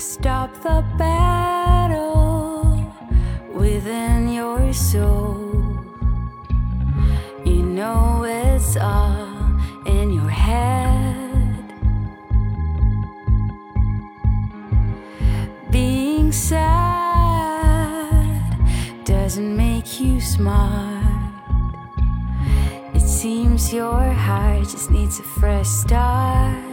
stop the battle within your soul. You know it's all in your head. Being sad doesn't make you smart. It seems your heart just needs a fresh start.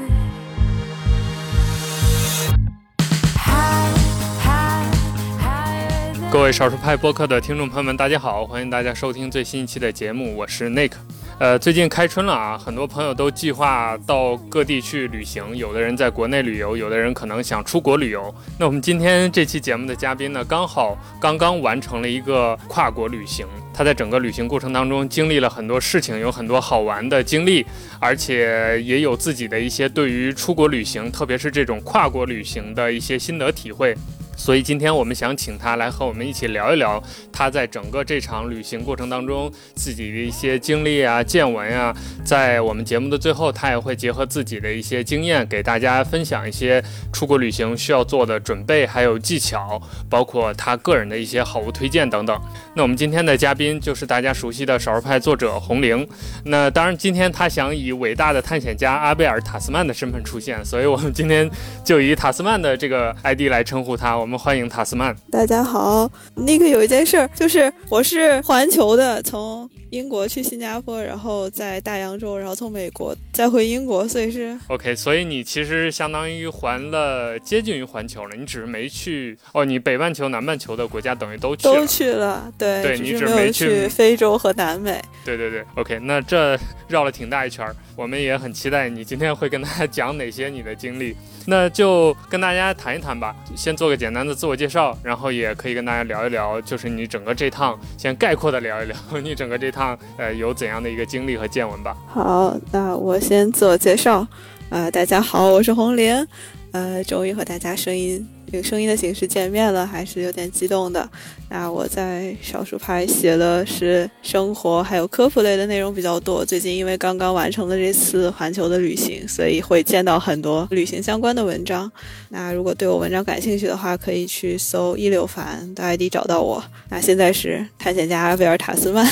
各位少数派播客的听众朋友们，大家好，欢迎大家收听最新一期的节目，我是 Nick。呃，最近开春了啊，很多朋友都计划到各地去旅行，有的人在国内旅游，有的人可能想出国旅游。那我们今天这期节目的嘉宾呢，刚好刚刚完成了一个跨国旅行，他在整个旅行过程当中经历了很多事情，有很多好玩的经历，而且也有自己的一些对于出国旅行，特别是这种跨国旅行的一些心得体会。所以今天我们想请他来和我们一起聊一聊他在整个这场旅行过程当中自己的一些经历啊、见闻啊。在我们节目的最后，他也会结合自己的一些经验，给大家分享一些出国旅行需要做的准备，还有技巧，包括他个人的一些好物推荐等等。那我们今天的嘉宾就是大家熟悉的少数派作者红玲。那当然，今天他想以伟大的探险家阿贝尔·塔斯曼的身份出现，所以我们今天就以塔斯曼的这个 ID 来称呼他。我们欢迎塔斯曼。大家好，那个有一件事儿，就是我是环球的，从英国去新加坡，然后在大洋洲，然后从美国再回英国，所以是 OK，所以你其实相当于环了接近于环球了，你只是没去哦，你北半球、南半球的国家等于都去了。都去了，对，对你只是没有去去非洲和南美。对对对，OK，那这绕了挺大一圈儿，我们也很期待你今天会跟大家讲哪些你的经历。那就跟大家谈一谈吧，先做个简单的自我介绍，然后也可以跟大家聊一聊，就是你整个这趟，先概括的聊一聊 你整个这趟呃有怎样的一个经历和见闻吧。好，那我先自我介绍，呃，大家好，我是红莲，呃，终于和大家声音用声音的形式见面了，还是有点激动的。那我在少数派写的是生活还有科普类的内容比较多，最近因为刚刚完成了这次环球的旅行，所以会见到很多旅行相关的文章。那如果对我文章感兴趣的话，可以去搜一柳凡的 ID 找到我。那现在是探险家阿贝尔塔斯曼，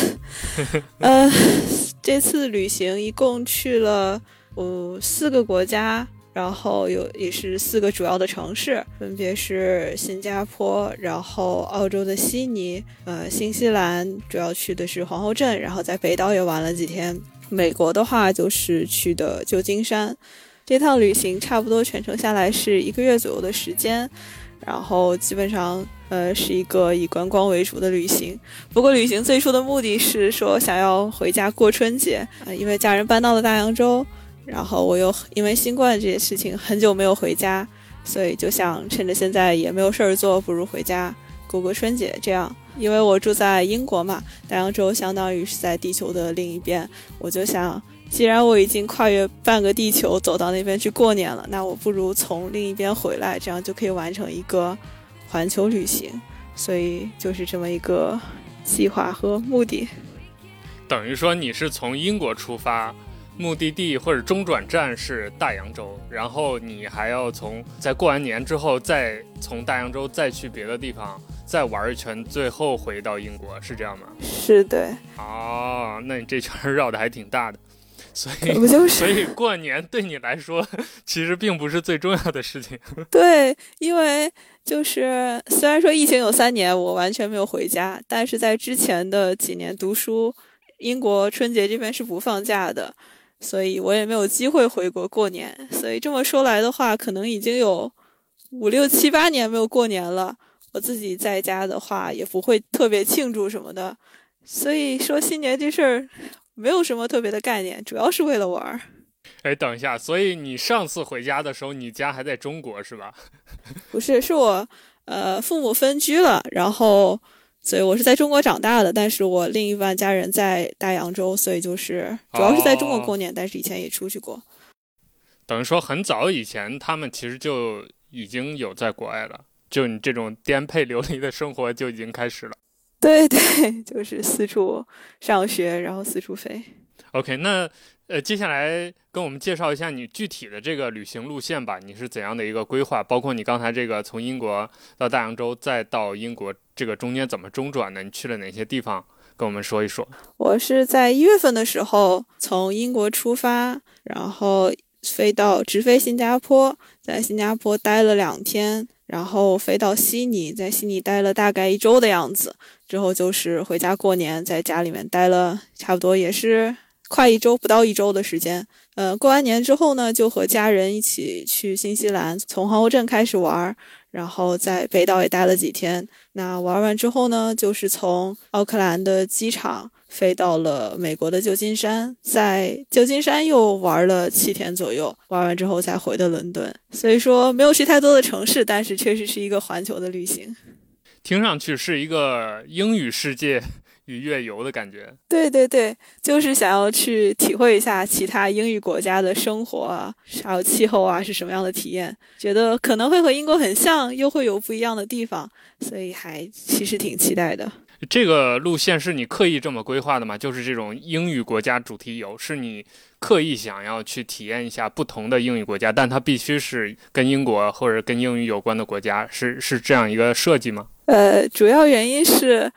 呃，这次旅行一共去了呃四个国家，然后有也是四个主要的城市，分别是新加坡，然后澳洲的悉尼，呃，新西兰主要去的是皇后镇，然后在北岛也玩了几天。美国的话就是去的旧金山，这趟旅行差不多全程下来是一个月左右的时间，然后基本上呃是一个以观光为主的旅行。不过旅行最初的目的是说想要回家过春节，因为家人搬到了大洋洲，然后我又因为新冠这些事情很久没有回家，所以就想趁着现在也没有事儿做，不如回家过过春节。这样，因为我住在英国嘛，大洋洲相当于是在地球的另一边，我就想，既然我已经跨越半个地球走到那边去过年了，那我不如从另一边回来，这样就可以完成一个环球旅行。所以就是这么一个计划和目的。等于说你是从英国出发，目的地或者中转站是大洋洲，然后你还要从在过完年之后再从大洋洲再去别的地方再玩一圈，最后回到英国，是这样吗？是对，哦，那你这圈儿绕的还挺大的，所以不就 所以过年对你来说其实并不是最重要的事情。对，因为就是虽然说疫情有三年，我完全没有回家，但是在之前的几年读书，英国春节这边是不放假的，所以我也没有机会回国过年。所以这么说来的话，可能已经有五六七八年没有过年了。我自己在家的话，也不会特别庆祝什么的，所以说新年这事儿没有什么特别的概念，主要是为了玩儿。哎，等一下，所以你上次回家的时候，你家还在中国是吧？不是，是我呃父母分居了，然后所以我是在中国长大的，但是我另一半家人在大洋洲，所以就是主要是在中国过年，但是以前也出去过。等于说很早以前他们其实就已经有在国外了，就你这种颠沛流离的生活就已经开始了。对对，就是四处上学，然后四处飞。OK，那呃，接下来跟我们介绍一下你具体的这个旅行路线吧。你是怎样的一个规划？包括你刚才这个从英国到大洋洲，再到英国，这个中间怎么中转的？你去了哪些地方？跟我们说一说。我是在一月份的时候从英国出发，然后飞到直飞新加坡，在新加坡待了两天，然后飞到悉尼，在悉尼待了大概一周的样子。之后就是回家过年，在家里面待了差不多也是。快一周不到一周的时间，呃，过完年之后呢，就和家人一起去新西兰，从皇后镇开始玩，然后在北岛也待了几天。那玩完之后呢，就是从奥克兰的机场飞到了美国的旧金山，在旧金山又玩了七天左右，玩完之后才回的伦敦。所以说没有去太多的城市，但是确实是一个环球的旅行。听上去是一个英语世界。与月游的感觉，对对对，就是想要去体会一下其他英语国家的生活啊，还有气候啊是什么样的体验，觉得可能会和英国很像，又会有不一样的地方，所以还其实挺期待的。这个路线是你刻意这么规划的吗？就是这种英语国家主题游，是你刻意想要去体验一下不同的英语国家，但它必须是跟英国或者跟英语有关的国家，是是这样一个设计吗？呃，主要原因是。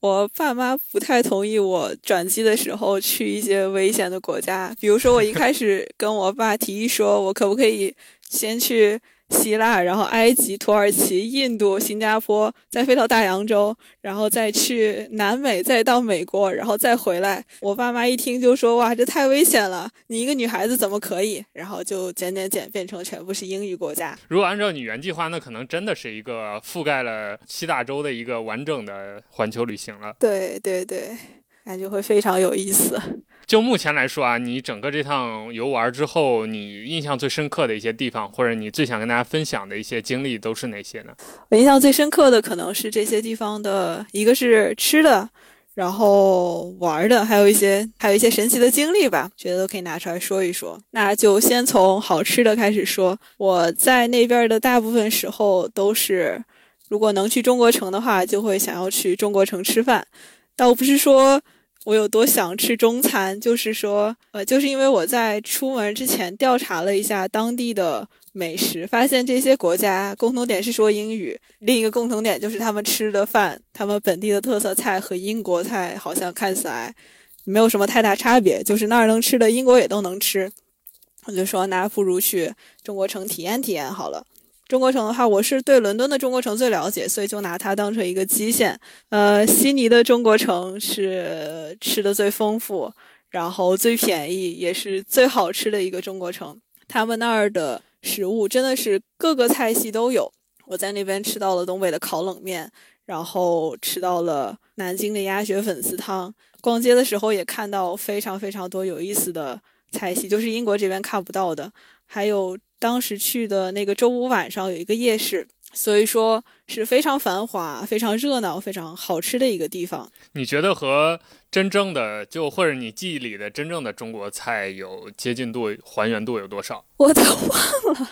我爸妈不太同意我转机的时候去一些危险的国家，比如说我一开始跟我爸提议说，我可不可以先去。希腊，然后埃及、土耳其、印度、新加坡，再飞到大洋洲，然后再去南美，再到美国，然后再回来。我爸妈一听就说：“哇，这太危险了！你一个女孩子怎么可以？”然后就减减减，变成全部是英语国家。如果按照你原计划，那可能真的是一个覆盖了七大洲的一个完整的环球旅行了。对对对，感觉会非常有意思。就目前来说啊，你整个这趟游玩之后，你印象最深刻的一些地方，或者你最想跟大家分享的一些经历都是哪些呢？我印象最深刻的可能是这些地方的一个是吃的，然后玩的，还有一些还有一些神奇的经历吧，觉得都可以拿出来说一说。那就先从好吃的开始说。我在那边的大部分时候都是，如果能去中国城的话，就会想要去中国城吃饭，倒不是说。我有多想吃中餐，就是说，呃，就是因为我在出门之前调查了一下当地的美食，发现这些国家共同点是说英语，另一个共同点就是他们吃的饭，他们本地的特色菜和英国菜好像看起来没有什么太大差别，就是那儿能吃的英国也都能吃。我就说，那不如去中国城体验体验好了。中国城的话，我是对伦敦的中国城最了解，所以就拿它当成一个基线。呃，悉尼的中国城是吃的最丰富，然后最便宜，也是最好吃的一个中国城。他们那儿的食物真的是各个菜系都有。我在那边吃到了东北的烤冷面，然后吃到了南京的鸭血粉丝汤。逛街的时候也看到非常非常多有意思的菜系，就是英国这边看不到的，还有。当时去的那个周五晚上有一个夜市，所以说是非常繁华、非常热闹、非常好吃的一个地方。你觉得和真正的就或者你记忆里的真正的中国菜有接近度、还原度有多少？我都忘了。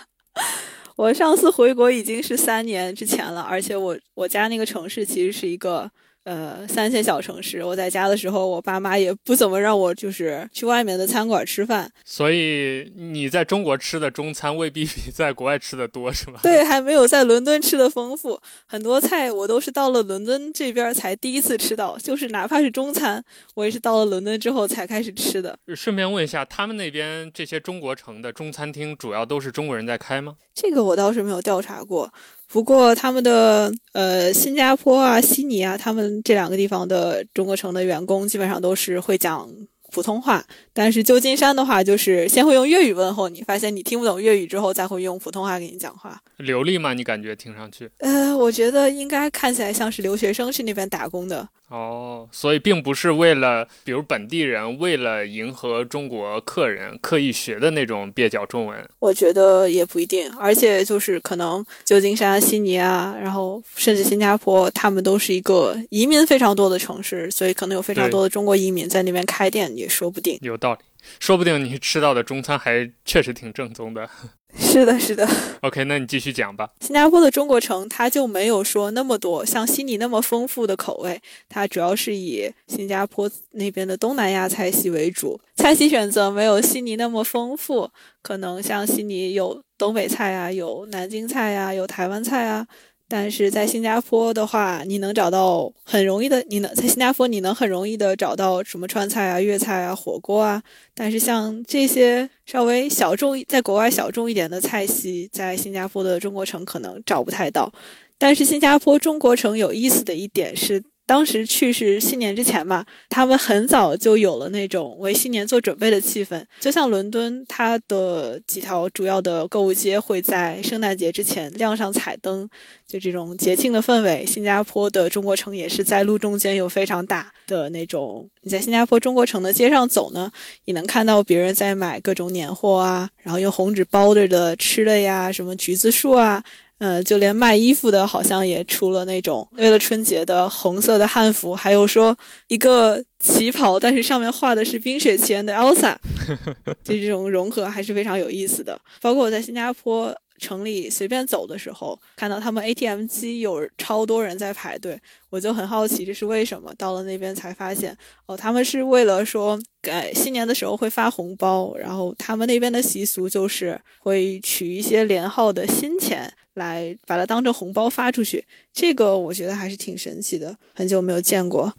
我上次回国已经是三年之前了，而且我我家那个城市其实是一个。呃，三线小城市，我在家的时候，我爸妈也不怎么让我就是去外面的餐馆吃饭。所以你在中国吃的中餐未必比在国外吃的多，是吗？对，还没有在伦敦吃的丰富。很多菜我都是到了伦敦这边才第一次吃到，就是哪怕是中餐，我也是到了伦敦之后才开始吃的。顺便问一下，他们那边这些中国城的中餐厅主要都是中国人在开吗？这个我倒是没有调查过。不过他们的呃，新加坡啊、悉尼啊，他们这两个地方的中国城的员工基本上都是会讲普通话，但是旧金山的话，就是先会用粤语问候你，发现你听不懂粤语之后，再会用普通话给你讲话。流利吗？你感觉听上去？呃，我觉得应该看起来像是留学生去那边打工的。哦，所以并不是为了，比如本地人为了迎合中国客人刻意学的那种蹩脚中文。我觉得也不一定，而且就是可能旧金山、悉尼啊，然后甚至新加坡，他们都是一个移民非常多的城市，所以可能有非常多的中国移民在那边开店，也说不定。有道理。说不定你吃到的中餐还确实挺正宗的。是的，是的。OK，那你继续讲吧。新加坡的中国城，它就没有说那么多像悉尼那么丰富的口味，它主要是以新加坡那边的东南亚菜系为主，菜系选择没有悉尼那么丰富。可能像悉尼有东北菜啊，有南京菜啊，有台湾菜啊。但是在新加坡的话，你能找到很容易的，你能在新加坡你能很容易的找到什么川菜啊、粤菜啊、火锅啊。但是像这些稍微小众，在国外小众一点的菜系，在新加坡的中国城可能找不太到。但是新加坡中国城有意思的一点是。当时去是新年之前嘛，他们很早就有了那种为新年做准备的气氛。就像伦敦，它的几条主要的购物街会在圣诞节之前亮上彩灯，就这种节庆的氛围。新加坡的中国城也是在路中间有非常大的那种。你在新加坡中国城的街上走呢，你能看到别人在买各种年货啊，然后用红纸包着的吃的呀，什么橘子树啊。呃，就连卖衣服的，好像也出了那种为了春节的红色的汉服，还有说一个旗袍，但是上面画的是冰雪奇缘的 Elsa，就这种融合还是非常有意思的。包括我在新加坡城里随便走的时候，看到他们 ATM 机有超多人在排队，我就很好奇这是为什么。到了那边才发现，哦，他们是为了说给新年的时候会发红包，然后他们那边的习俗就是会取一些连号的新钱。来把它当成红包发出去，这个我觉得还是挺神奇的，很久没有见过。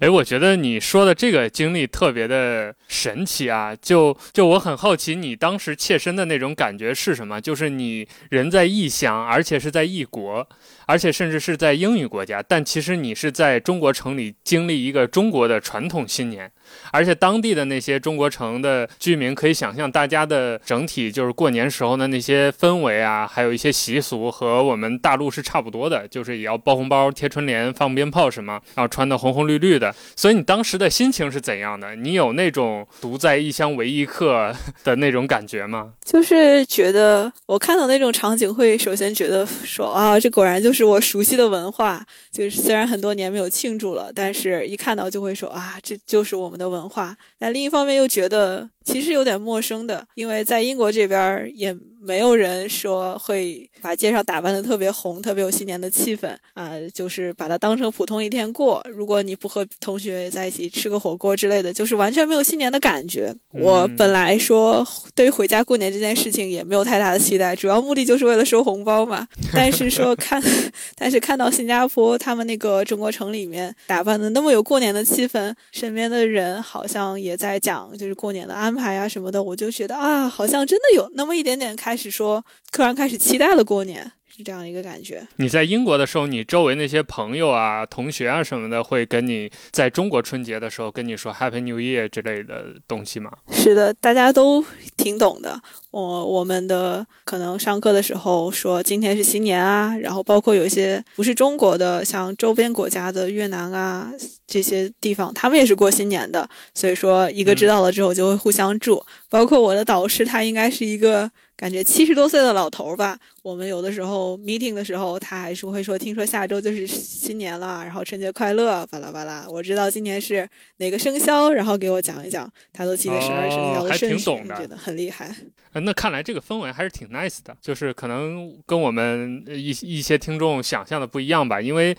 哎，我觉得你说的这个经历特别的神奇啊！就就我很好奇，你当时切身的那种感觉是什么？就是你人在异乡，而且是在异国，而且甚至是在英语国家，但其实你是在中国城里经历一个中国的传统新年。而且当地的那些中国城的居民可以想象，大家的整体就是过年时候的那些氛围啊，还有一些习俗和我们大陆是差不多的，就是也要包红包、贴春联、放鞭炮什么，然后穿的红红绿绿的。所以你当时的心情是怎样的？你有那种独在异乡为异客的那种感觉吗？就是觉得我看到那种场景，会首先觉得说啊，这果然就是是我熟悉的文化。就是虽然很多年没有庆祝了，但是一看到就会说啊，这就是我们。的文化，但另一方面又觉得其实有点陌生的，因为在英国这边也。没有人说会把街上打扮的特别红，特别有新年的气氛啊，就是把它当成普通一天过。如果你不和同学在一起吃个火锅之类的，就是完全没有新年的感觉。我本来说对于回家过年这件事情也没有太大的期待，主要目的就是为了收红包嘛。但是说看，但是看到新加坡他们那个中国城里面打扮的那么有过年的气氛，身边的人好像也在讲就是过年的安排啊什么的，我就觉得啊，好像真的有那么一点点开。开始说，突然开始期待了过年，是这样一个感觉。你在英国的时候，你周围那些朋友啊、同学啊什么的，会跟你在中国春节的时候跟你说 Happy New Year 之类的东西吗？是的，大家都挺懂的。我我们的可能上课的时候说今天是新年啊，然后包括有一些不是中国的，像周边国家的越南啊这些地方，他们也是过新年的。所以说，一个知道了之后就会互相祝。包括我的导师，他应该是一个。感觉七十多岁的老头儿吧。我们有的时候 meeting 的时候，他还是会说：“听说下周就是新年了，然后春节快乐，巴拉巴拉。”我知道今年是哪个生肖，然后给我讲一讲，他都记得十二生肖的顺序，觉得很厉害。那看来这个氛围还是挺 nice 的，就是可能跟我们一一些听众想象的不一样吧。因为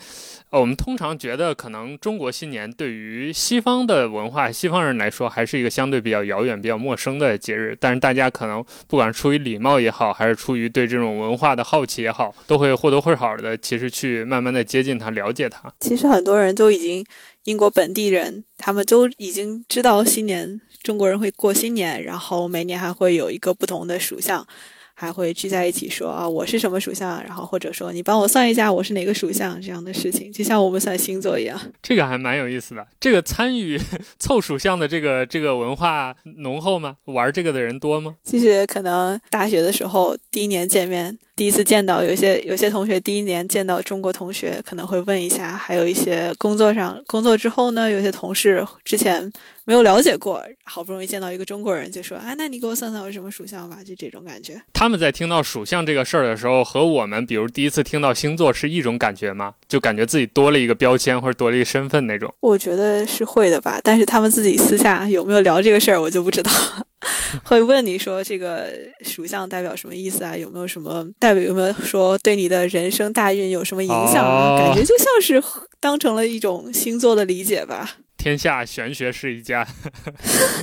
呃我们通常觉得，可能中国新年对于西方的文化、西方人来说，还是一个相对比较遥远、比较陌生的节日。但是大家可能不管出于礼貌也好，还是出于对这种文化的好奇也好，都会或多或少的其实去慢慢的接近它，了解它。其实很多人都已经英国本地人，他们都已经知道新年中国人会过新年，然后每年还会有一个不同的属相。还会聚在一起说啊，我是什么属相，然后或者说你帮我算一下我是哪个属相这样的事情，就像我们算星座一样。这个还蛮有意思的。这个参与凑属相的这个这个文化浓厚吗？玩这个的人多吗？其实可能大学的时候第一年见面。第一次见到有些有些同学，第一年见到中国同学可能会问一下，还有一些工作上工作之后呢，有些同事之前没有了解过，好不容易见到一个中国人，就说啊，那你给我算算我什么属相吧，就这种感觉。他们在听到属相这个事儿的时候，和我们比如第一次听到星座是一种感觉吗？就感觉自己多了一个标签或者多了一个身份那种？我觉得是会的吧，但是他们自己私下有没有聊这个事儿，我就不知道。会问你说这个属相代表什么意思啊？有没有什么代表？有没有说对你的人生大运有什么影响啊？哦感觉就像是当成了一种星座的理解吧，天下玄学是一家。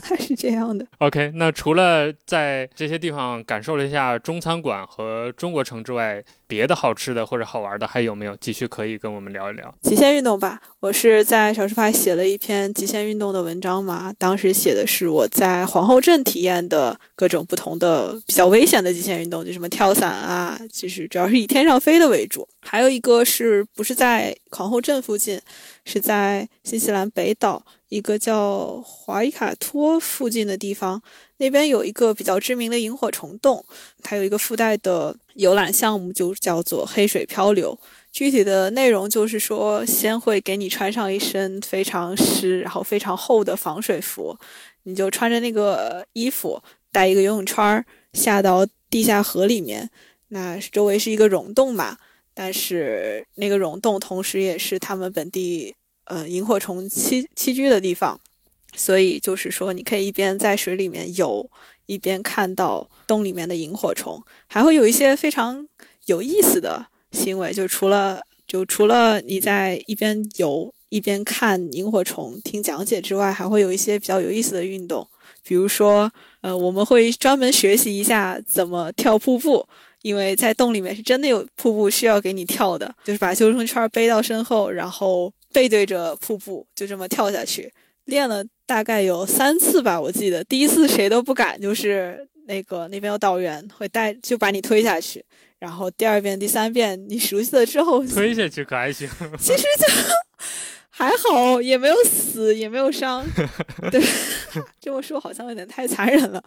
还 是这样的。OK，那除了在这些地方感受了一下中餐馆和中国城之外，别的好吃的或者好玩的还有没有？继续可以跟我们聊一聊。极限运动吧，我是在小书派写了一篇极限运动的文章嘛，当时写的是我在皇后镇体验的各种不同的比较危险的极限运动，就什么跳伞啊，就是主要是以天上飞的为主。还有一个是不是在皇后镇附近，是在新西兰北岛一个叫华伊卡托附近的地方，那边有一个比较知名的萤火虫洞，它有一个附带的游览项目，就叫做黑水漂流。具体的内容就是说，先会给你穿上一身非常湿，然后非常厚的防水服，你就穿着那个衣服，带一个游泳圈儿下到地下河里面。那周围是一个溶洞嘛，但是那个溶洞同时也是他们本地呃萤火虫栖栖居的地方，所以就是说，你可以一边在水里面游，一边看到洞里面的萤火虫，还会有一些非常有意思的行为，就除了就除了你在一边游一边看萤火虫、听讲解之外，还会有一些比较有意思的运动，比如说，呃，我们会专门学习一下怎么跳瀑布。因为在洞里面是真的有瀑布需要给你跳的，就是把救生圈背到身后，然后背对着瀑布，就这么跳下去。练了大概有三次吧，我记得第一次谁都不敢，就是那个那边有导员会带，就把你推下去。然后第二遍、第三遍你熟悉了之后，推下去可还行？其实就 还好，也没有死，也没有伤。对，这么说好像有点太残忍了。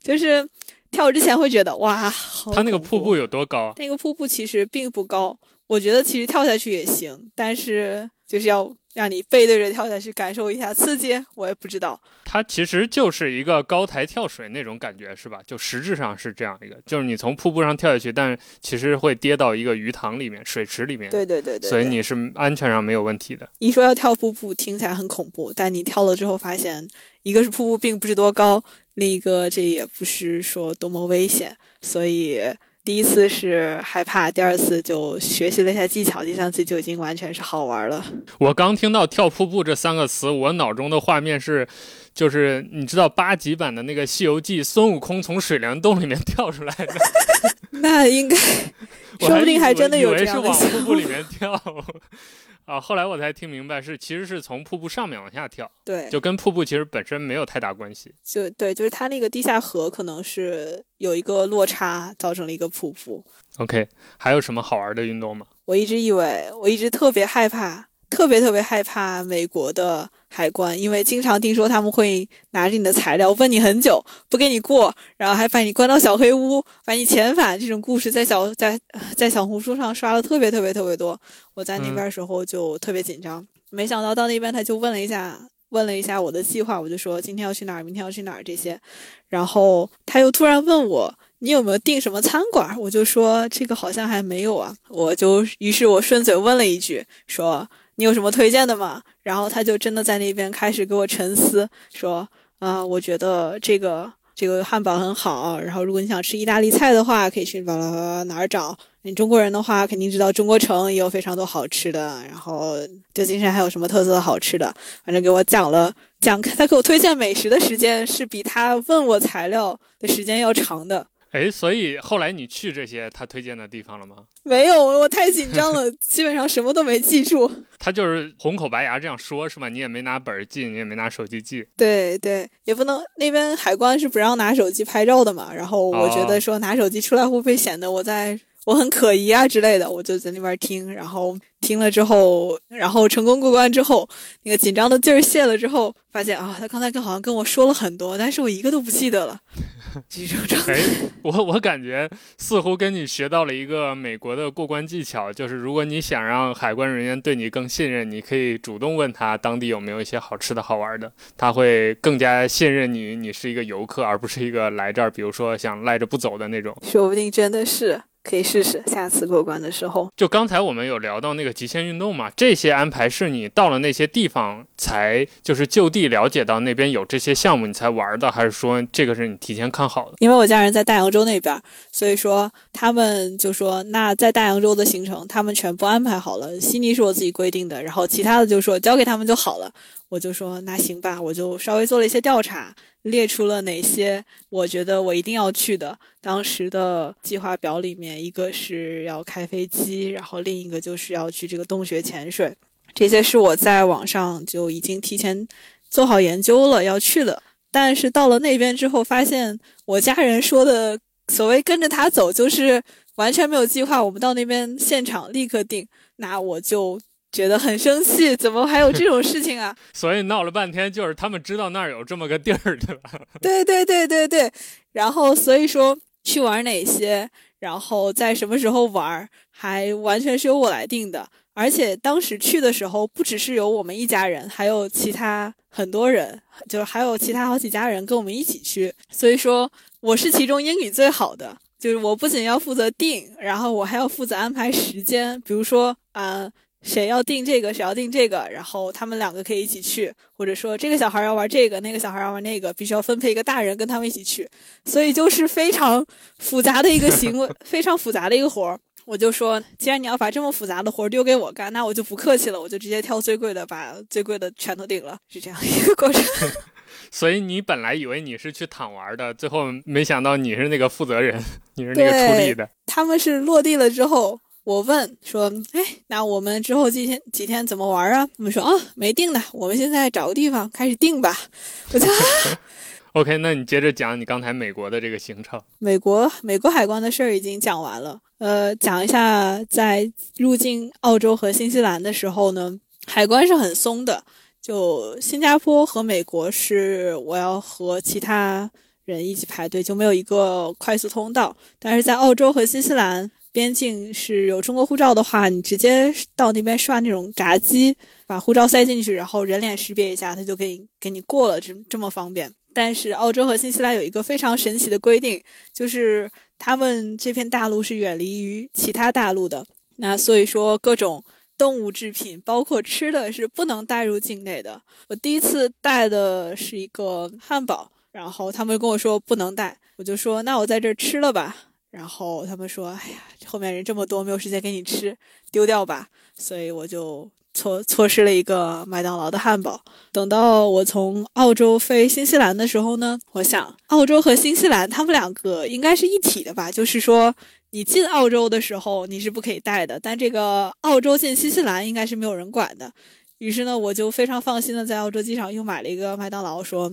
就是跳之前会觉得哇，好它那个瀑布有多高？那个瀑布其实并不高，我觉得其实跳下去也行，但是就是要让你背对着跳下去，感受一下刺激。我也不知道，它其实就是一个高台跳水那种感觉，是吧？就实质上是这样一个，就是你从瀑布上跳下去，但其实会跌到一个鱼塘里面、水池里面。对对对对，对所以你是安全上没有问题的。你说要跳瀑布，听起来很恐怖，但你跳了之后发现，一个是瀑布并不是多高，另一个这也不是说多么危险，所以第一次是害怕，第二次就学习了一下技巧，第三次就已经完全是好玩了。我刚听到“跳瀑布”这三个词，我脑中的画面是，就是你知道八级版的那个《西游记》，孙悟空从水帘洞里面 跳出来的，那应该 说不定还真的有这样的瀑布里。面跳。啊，后来我才听明白是其实是从瀑布上面往下跳，对，就跟瀑布其实本身没有太大关系。就对，就是它那个地下河可能是有一个落差，造成了一个瀑布。OK，还有什么好玩的运动吗？我一直以为，我一直特别害怕，特别特别害怕美国的海关，因为经常听说他们会拿着你的材料问你很久，不给你过，然后还把你关到小黑屋，把你遣返。这种故事在小在在小红书上刷了特别特别特别多。我在那边的时候就特别紧张，没想到到那边他就问了一下。问了一下我的计划，我就说今天要去哪儿，明天要去哪儿这些，然后他又突然问我你有没有订什么餐馆？我就说这个好像还没有啊。我就于是我顺嘴问了一句，说你有什么推荐的吗？然后他就真的在那边开始给我沉思，说啊、我觉得这个这个汉堡很好，然后如果你想吃意大利菜的话，可以去巴拉巴拉哪儿找。你中国人的话，肯定知道中国城也有非常多好吃的，然后旧金山还有什么特色好吃的，反正给我讲了讲，他给我推荐美食的时间是比他问我材料的时间要长的。哎，所以后来你去这些他推荐的地方了吗？没有，我太紧张了，基本上什么都没记住。他就是红口白牙这样说，是吧？你也没拿本儿记，你也没拿手机记。对对，也不能那边海关是不让拿手机拍照的嘛。然后我觉得说拿手机出来会不会显得我在我很可疑啊之类的，我就在那边听，然后听了之后，然后成功过关之后，那个紧张的劲儿泄了之后，发现啊，他刚才跟好像跟我说了很多，但是我一个都不记得了。这种状态，哎，我我感觉似乎跟你学到了一个美国的过关技巧，就是如果你想让海关人员对你更信任，你可以主动问他当地有没有一些好吃的好玩的，他会更加信任你，你是一个游客，而不是一个来这儿，比如说想赖着不走的那种。说不定真的是。可以试试，下次过关的时候。就刚才我们有聊到那个极限运动嘛，这些安排是你到了那些地方才就是就地了解到那边有这些项目你才玩的，还是说这个是你提前看好的？因为我家人在大洋洲那边，所以说他们就说那在大洋洲的行程他们全部安排好了，悉尼是我自己规定的，然后其他的就说交给他们就好了。我就说那行吧，我就稍微做了一些调查。列出了哪些我觉得我一定要去的。当时的计划表里面，一个是要开飞机，然后另一个就是要去这个洞穴潜水。这些是我在网上就已经提前做好研究了要去的。但是到了那边之后，发现我家人说的所谓跟着他走，就是完全没有计划。我们到那边现场立刻定，那我就。觉得很生气，怎么还有这种事情啊？所以闹了半天，就是他们知道那儿有这么个地儿，对吧？对对对对对。然后所以说去玩哪些，然后在什么时候玩，还完全是由我来定的。而且当时去的时候，不只是有我们一家人，还有其他很多人，就是还有其他好几家人跟我们一起去。所以说我是其中英语最好的，就是我不仅要负责定，然后我还要负责安排时间，比如说啊。谁要订这个，谁要订这个，然后他们两个可以一起去，或者说这个小孩要玩这个，那个小孩要玩那个，必须要分配一个大人跟他们一起去，所以就是非常复杂的一个行为，非常复杂的一个活儿。我就说，既然你要把这么复杂的活儿丢给我干，那我就不客气了，我就直接挑最贵的，把最贵的全都订了，是这样一个过程。所以你本来以为你是去躺玩的，最后没想到你是那个负责人，你是那个出力的。他们是落地了之后。我问说：“哎，那我们之后几天几天怎么玩啊？”他们说：“啊，没定呢，我们现在找个地方开始定吧。”我就 OK，那你接着讲你刚才美国的这个行程。美国美国海关的事儿已经讲完了，呃，讲一下在入境澳洲和新西兰的时候呢，海关是很松的。就新加坡和美国是我要和其他人一起排队，就没有一个快速通道。但是在澳洲和新西兰。边境是有中国护照的话，你直接到那边刷那种闸机，把护照塞进去，然后人脸识别一下，他就可以给你过了，这这么方便。但是澳洲和新西兰有一个非常神奇的规定，就是他们这片大陆是远离于其他大陆的，那所以说各种动物制品，包括吃的是不能带入境内的。我第一次带的是一个汉堡，然后他们跟我说不能带，我就说那我在这吃了吧。然后他们说：“哎呀，后面人这么多，没有时间给你吃，丢掉吧。”所以我就错错失了一个麦当劳的汉堡。等到我从澳洲飞新西兰的时候呢，我想澳洲和新西兰他们两个应该是一体的吧？就是说你进澳洲的时候你是不可以带的，但这个澳洲进新西兰应该是没有人管的。于是呢，我就非常放心的在澳洲机场又买了一个麦当劳，说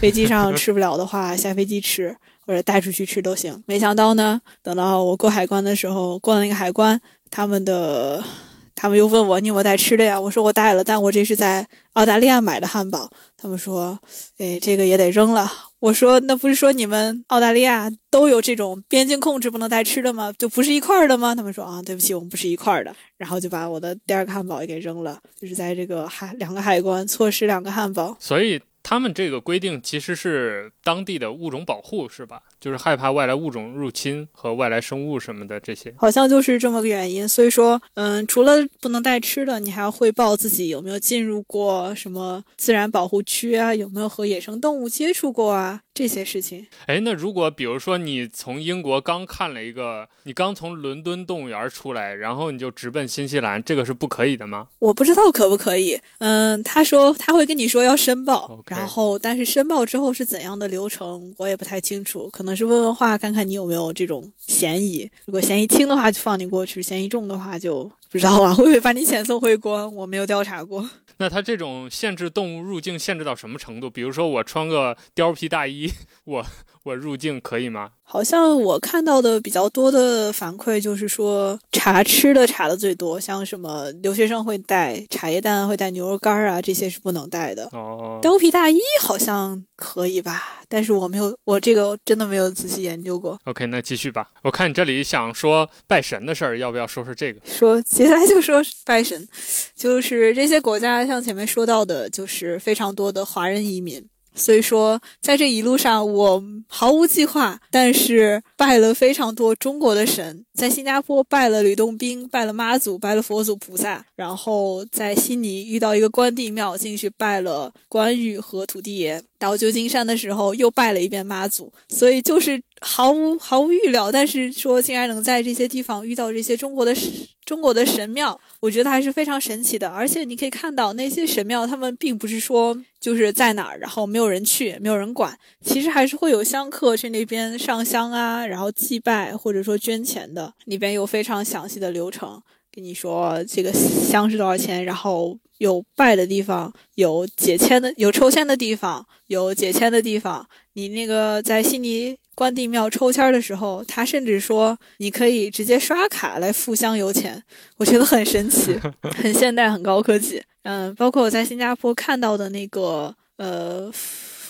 飞机上吃不了的话，下飞机吃。或者带出去吃都行。没想到呢，等到我过海关的时候，过了那个海关，他们的他们又问我你有没有带吃的呀？我说我带了，但我这是在澳大利亚买的汉堡。他们说，哎，这个也得扔了。我说那不是说你们澳大利亚都有这种边境控制不能带吃的吗？就不是一块儿的吗？他们说啊，对不起，我们不是一块儿的。然后就把我的第二个汉堡也给扔了，就是在这个海两个海关错失两个汉堡。所以。他们这个规定其实是当地的物种保护，是吧？就是害怕外来物种入侵和外来生物什么的这些，好像就是这么个原因。所以说，嗯，除了不能带吃的，你还要汇报自己有没有进入过什么自然保护区啊，有没有和野生动物接触过啊。这些事情，哎，那如果比如说你从英国刚看了一个，你刚从伦敦动物园出来，然后你就直奔新西兰，这个是不可以的吗？我不知道可不可以。嗯，他说他会跟你说要申报，然后但是申报之后是怎样的流程，我也不太清楚。可能是问问话，看看你有没有这种嫌疑。如果嫌疑轻的话，就放你过去；嫌疑重的话，就不知道啊，会不会把你遣送回国？我没有调查过。那他这种限制动物入境限制到什么程度？比如说我穿个貂皮大衣，我我入境可以吗？好像我看到的比较多的反馈就是说，茶吃的茶的最多，像什么留学生会带茶叶蛋、会带牛肉干啊，这些是不能带的。哦，貂皮大衣好像可以吧，但是我没有，我这个真的没有仔细研究过。OK，那继续吧。我看你这里想说拜神的事儿，要不要说说这个？说接下来就说拜神，就是这些国家像前面说到的，就是非常多的华人移民。所以说，在这一路上，我毫无计划，但是拜了非常多中国的神。在新加坡拜了吕洞宾，拜了妈祖，拜了佛祖菩萨，然后在悉尼遇到一个关帝庙，进去拜了关羽和土地爷。到旧金山的时候，又拜了一遍妈祖。所以就是毫无毫无预料，但是说竟然能在这些地方遇到这些中国的中国的神庙，我觉得还是非常神奇的。而且你可以看到那些神庙，他们并不是说就是在哪儿，然后没有人去，没有人管，其实还是会有香客去那边上香啊，然后祭拜或者说捐钱的，里边有非常详细的流程。跟你说这个香是多少钱，然后有拜的地方，有解签的，有抽签的地方，有解签的地方。你那个在悉尼关帝庙抽签的时候，他甚至说你可以直接刷卡来付香油钱，我觉得很神奇，很现代，很高科技。嗯，包括我在新加坡看到的那个呃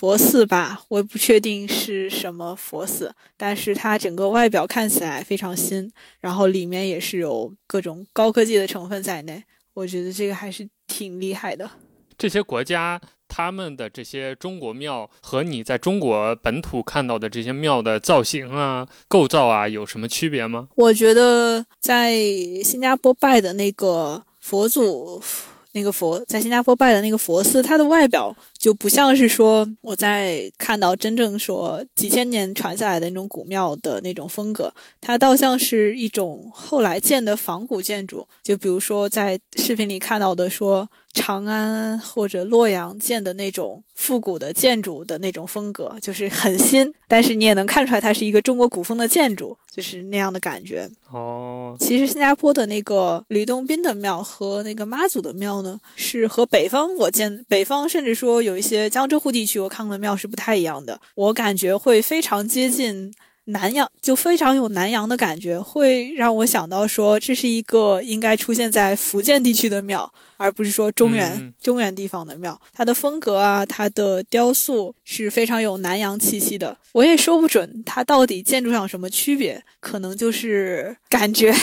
佛寺吧，我也不确定是什么佛寺，但是它整个外表看起来非常新，然后里面也是有各种高科技的成分在内，我觉得这个还是挺厉害的。这些国家他们的这些中国庙和你在中国本土看到的这些庙的造型啊、构造啊有什么区别吗？我觉得在新加坡拜的那个佛祖。那个佛在新加坡拜的那个佛寺，它的外表就不像是说我在看到真正说几千年传下来的那种古庙的那种风格，它倒像是一种后来建的仿古建筑。就比如说在视频里看到的说长安或者洛阳建的那种复古的建筑的那种风格，就是很新，但是你也能看出来它是一个中国古风的建筑，就是那样的感觉。哦，其实新加坡的那个吕洞宾的庙和那个妈祖的庙呢，是和北方我见北方甚至说有一些江浙沪地区我看过的庙是不太一样的，我感觉会非常接近南洋，就非常有南洋的感觉，会让我想到说这是一个应该出现在福建地区的庙，而不是说中原、嗯中原地方的庙。它的风格啊，它的雕塑是非常有南洋气息的。我也说不准它到底建筑上有什么区别，可能就是感觉。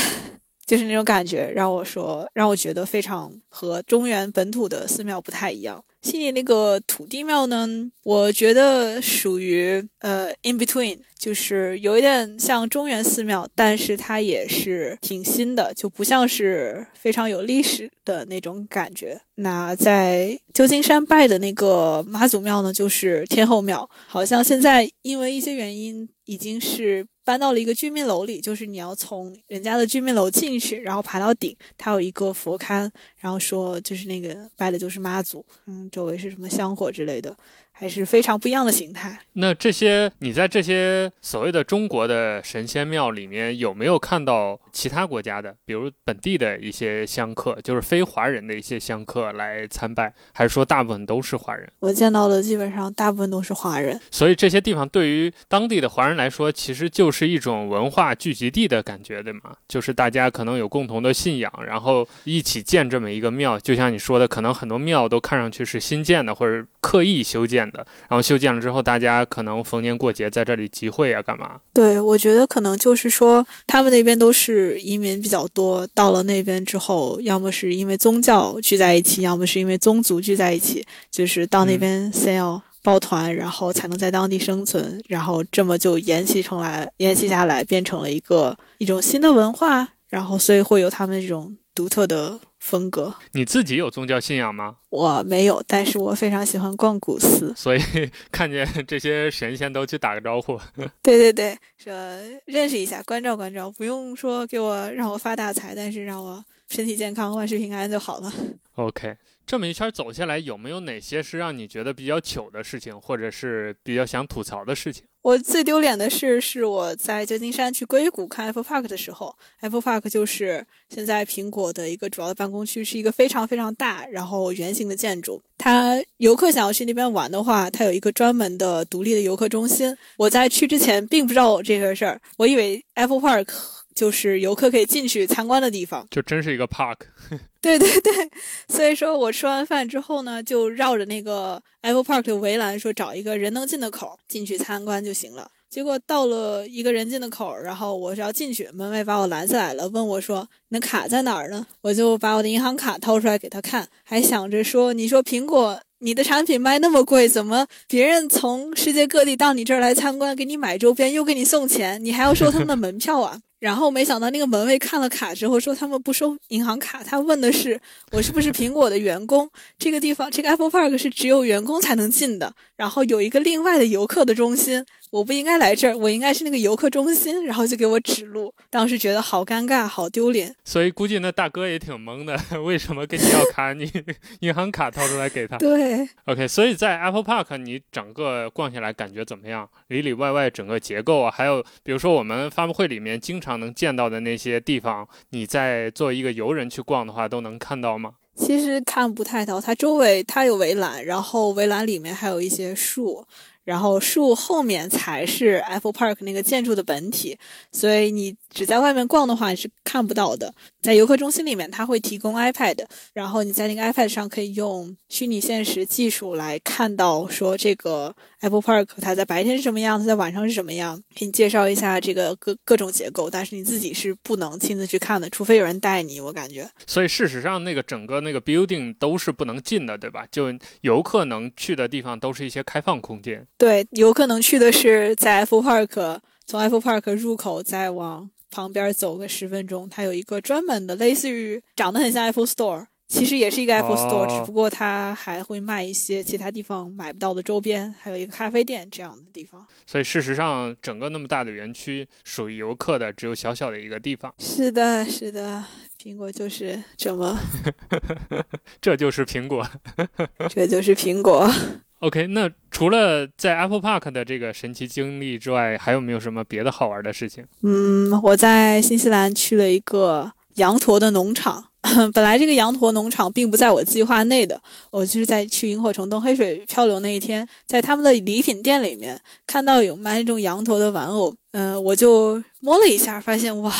就是那种感觉，让我说，让我觉得非常和中原本土的寺庙不太一样。悉尼那个土地庙呢，我觉得属于呃 in between，就是有一点像中原寺庙，但是它也是挺新的，就不像是非常有历史的那种感觉。那在旧金山拜的那个妈祖庙呢，就是天后庙，好像现在因为一些原因已经是搬到了一个居民楼里，就是你要从人家的居民楼进去，然后爬到顶，它有一个佛龛，然后说就是那个拜的就是妈祖，嗯，周围是什么香火之类的，还是非常不一样的形态。那这些你在这些所谓的中国的神仙庙里面有没有看到其他国家的，比如本地的一些香客，就是非华人的一些香客来参拜，还是说大部分都是华人？我见到的基本上大部分都是华人，所以这些地方对于当地的华人来说，其实就是一种文化聚集地的感觉，对吗？就是大家可能有共同的信仰，然后一起建这么一个庙。就像你说的，可能很多庙都看上去是新建的或者刻意修建的，然后修建了之后，大家可能逢年过节在这里集会啊，干嘛？对，我觉得可能就是说，他们那边都是移民比较多，到了那边之后，要么是因为宗教聚在一起，要么是因为宗族聚在一起，就是到那边先要抱团，然后才能在当地生存，然后这么就沿袭成来，沿袭下来，变成了一个一种新的文化，然后所以会有他们这种独特的风格。你自己有宗教信仰吗？我没有，但是我非常喜欢逛古寺。所以看见这些神仙都去打个招呼。对 对对，说认识一下，关照关照，不用说给我让我发大财，但是让我身体健康、万事平安就好了。OK，这么一圈走下来，有没有哪些是让你觉得比较糗的事情，或者是比较想吐槽的事情？我最丢脸的事是我在旧金山去硅谷看 Apple Park 的时候，Apple Park 就是现在苹果的一个主要的办公区，是一个非常非常大，然后圆形的建筑。它游客想要去那边玩的话，它有一个专门的独立的游客中心。我在去之前并不知道这个事儿，我以为 Apple Park 就是游客可以进去参观的地方，就真是一个 park。对 对对，所以说我吃完饭之后呢，就绕着那个 Apple Park 的围栏，说找一个人能进的口进去参观就行了。结果到了一个人进的口，然后我是要进去，门卫把我拦下来了，问我说：“你的卡在哪儿呢？”我就把我的银行卡掏出来给他看，还想着说：“你说苹果，你的产品卖那么贵，怎么别人从世界各地到你这儿来参观，给你买周边，又给你送钱，你还要收他们的门票啊？”然后没想到那个门卫看了卡之后说他们不收银行卡，他问的是我是不是苹果的员工？这个地方这个 Apple Park 是只有员工才能进的，然后有一个另外的游客的中心。我不应该来这儿，我应该是那个游客中心，然后就给我指路。当时觉得好尴尬，好丢脸。所以估计那大哥也挺懵的，为什么跟你要卡？你银行卡掏出来给他。对，OK。所以在 Apple Park 你整个逛下来感觉怎么样？里里外外整个结构啊，还有比如说我们发布会里面经常能见到的那些地方，你在作为一个游人去逛的话，都能看到吗？其实看不太到，它周围它有围栏，然后围栏里面还有一些树。然后树后面才是 Apple Park 那个建筑的本体，所以你只在外面逛的话，是看不到的。在游客中心里面，它会提供 iPad，然后你在那个 iPad 上可以用虚拟现实技术来看到说这个 Apple Park 它在白天是什么样，它在晚上是什么样，给你介绍一下这个各各种结构。但是你自己是不能亲自去看的，除非有人带你。我感觉。所以事实上，那个整个那个 building 都是不能进的，对吧？就游客能去的地方都是一些开放空间。对，游客能去的是在 Apple Park，从 Apple Park 入口再往旁边走个十分钟，它有一个专门的，类似于长得很像 Apple Store，其实也是一个 Apple Store，只不过它还会卖一些其他地方买不到的周边，还有一个咖啡店这样的地方。所以事实上，整个那么大的园区属于游客的，只有小小的一个地方。是的，是的，苹果就是这么，这就是苹果，这就是苹果。OK，那除了在 Apple Park 的这个神奇经历之外，还有没有什么别的好玩的事情？嗯，我在新西兰去了一个羊驼的农场。本来这个羊驼农场并不在我计划内的，我就是在去萤火虫洞黑水漂流那一天，在他们的礼品店里面看到有卖那种羊驼的玩偶，嗯，我就摸了一下，发现哇，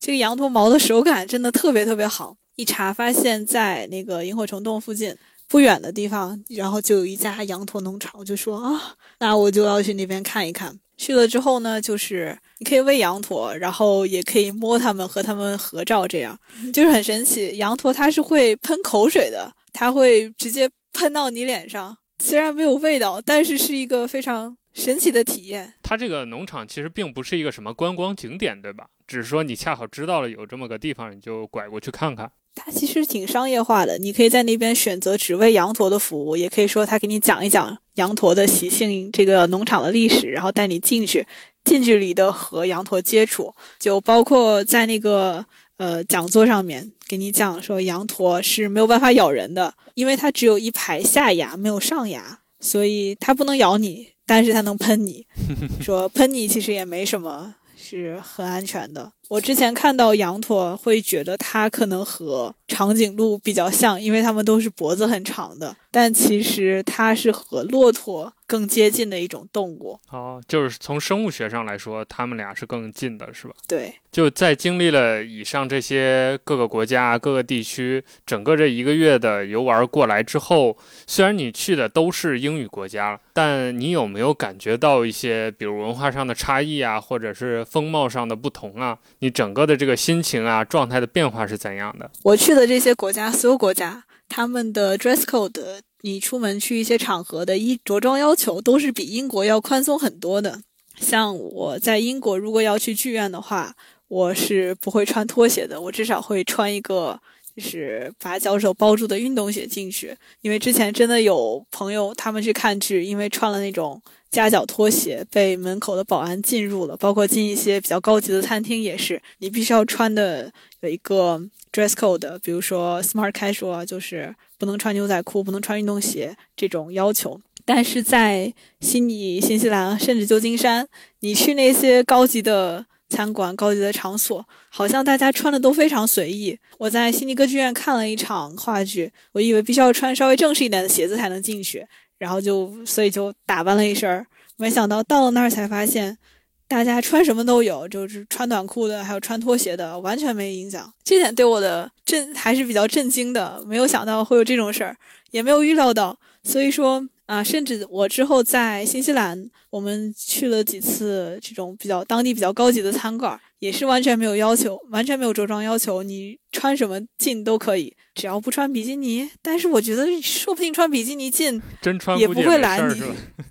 这个羊驼毛的手感真的特别特别好。一查发现，在那个萤火虫洞附近。不远的地方，然后就有一家羊驼农场，我就说啊，那我就要去那边看一看。去了之后呢，就是你可以喂羊驼，然后也可以摸它们，和它们合照，这样就是很神奇。羊驼它是会喷口水的，它会直接喷到你脸上，虽然没有味道，但是是一个非常神奇的体验。它这个农场其实并不是一个什么观光景点，对吧？只是说你恰好知道了有这么个地方，你就拐过去看看。它其实挺商业化的，你可以在那边选择只为羊驼的服务，也可以说他给你讲一讲羊驼的习性，这个农场的历史，然后带你进去，近距离的和羊驼接触，就包括在那个呃讲座上面给你讲说羊驼是没有办法咬人的，因为它只有一排下牙，没有上牙，所以它不能咬你，但是它能喷你，说喷你其实也没什么，是很安全的。我之前看到羊驼，会觉得它可能和长颈鹿比较像，因为它们都是脖子很长的。但其实它是和骆驼更接近的一种动物。哦，就是从生物学上来说，它们俩是更近的，是吧？对。就在经历了以上这些各个国家、各个地区，整个这一个月的游玩过来之后，虽然你去的都是英语国家，但你有没有感觉到一些，比如文化上的差异啊，或者是风貌上的不同啊？你整个的这个心情啊，状态的变化是怎样的？我去的这些国家，所有国家他们的 dress code，你出门去一些场合的衣着装要求都是比英国要宽松很多的。像我在英国，如果要去剧院的话，我是不会穿拖鞋的，我至少会穿一个就是把脚手包住的运动鞋进去，因为之前真的有朋友他们去看剧，因为穿了那种夹脚拖鞋被门口的保安进入了，包括进一些比较高级的餐厅也是，你必须要穿的有一个 dress code，比如说 smart casual，就是不能穿牛仔裤，不能穿运动鞋这种要求。但是在悉尼、新西兰，甚至旧金山，你去那些高级的餐馆、高级的场所，好像大家穿的都非常随意。我在悉尼歌剧院看了一场话剧，我以为必须要穿稍微正式一点的鞋子才能进去，然后就所以就打扮了一身儿。没想到到了那儿才发现，大家穿什么都有，就是穿短裤的，还有穿拖鞋的，完全没影响。这点对我的震还是比较震惊的，没有想到会有这种事儿，也没有预料到。所以说。啊，甚至我之后在新西兰，我们去了几次这种比较当地比较高级的餐馆，也是完全没有要求，完全没有着装要求，你穿什么进都可以，只要不穿比基尼。但是我觉得，说不定穿比基尼进，真穿也不会拦你，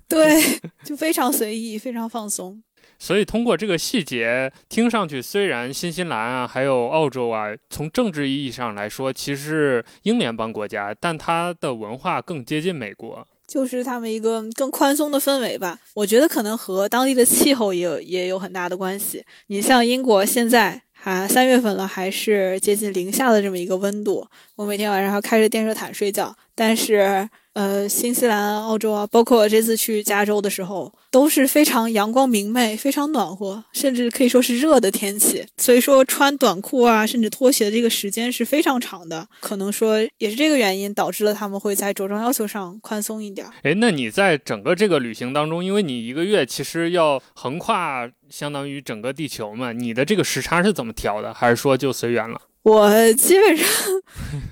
对，就非常随意，非常放松。所以通过这个细节，听上去虽然新西兰啊，还有澳洲啊，从政治意义上来说，其实是英联邦国家，但它的文化更接近美国。就是他们一个更宽松的氛围吧，我觉得可能和当地的气候也有也有很大的关系。你像英国现在还三月份了，还是接近零下的这么一个温度，我每天晚上要开着电热毯睡觉，但是。呃，新西兰、澳洲啊，包括这次去加州的时候，都是非常阳光明媚、非常暖和，甚至可以说是热的天气。所以说，穿短裤啊，甚至拖鞋的这个时间是非常长的。可能说也是这个原因，导致了他们会在着装要求上宽松一点。哎，那你在整个这个旅行当中，因为你一个月其实要横跨相当于整个地球嘛，你的这个时差是怎么调的？还是说就随缘了？我基本上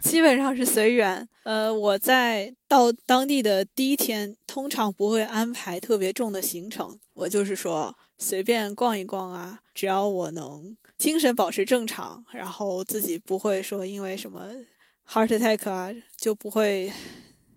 基本上是随缘。呃，我在到当地的第一天，通常不会安排特别重的行程。我就是说随便逛一逛啊，只要我能精神保持正常，然后自己不会说因为什么 heart attack 啊，就不会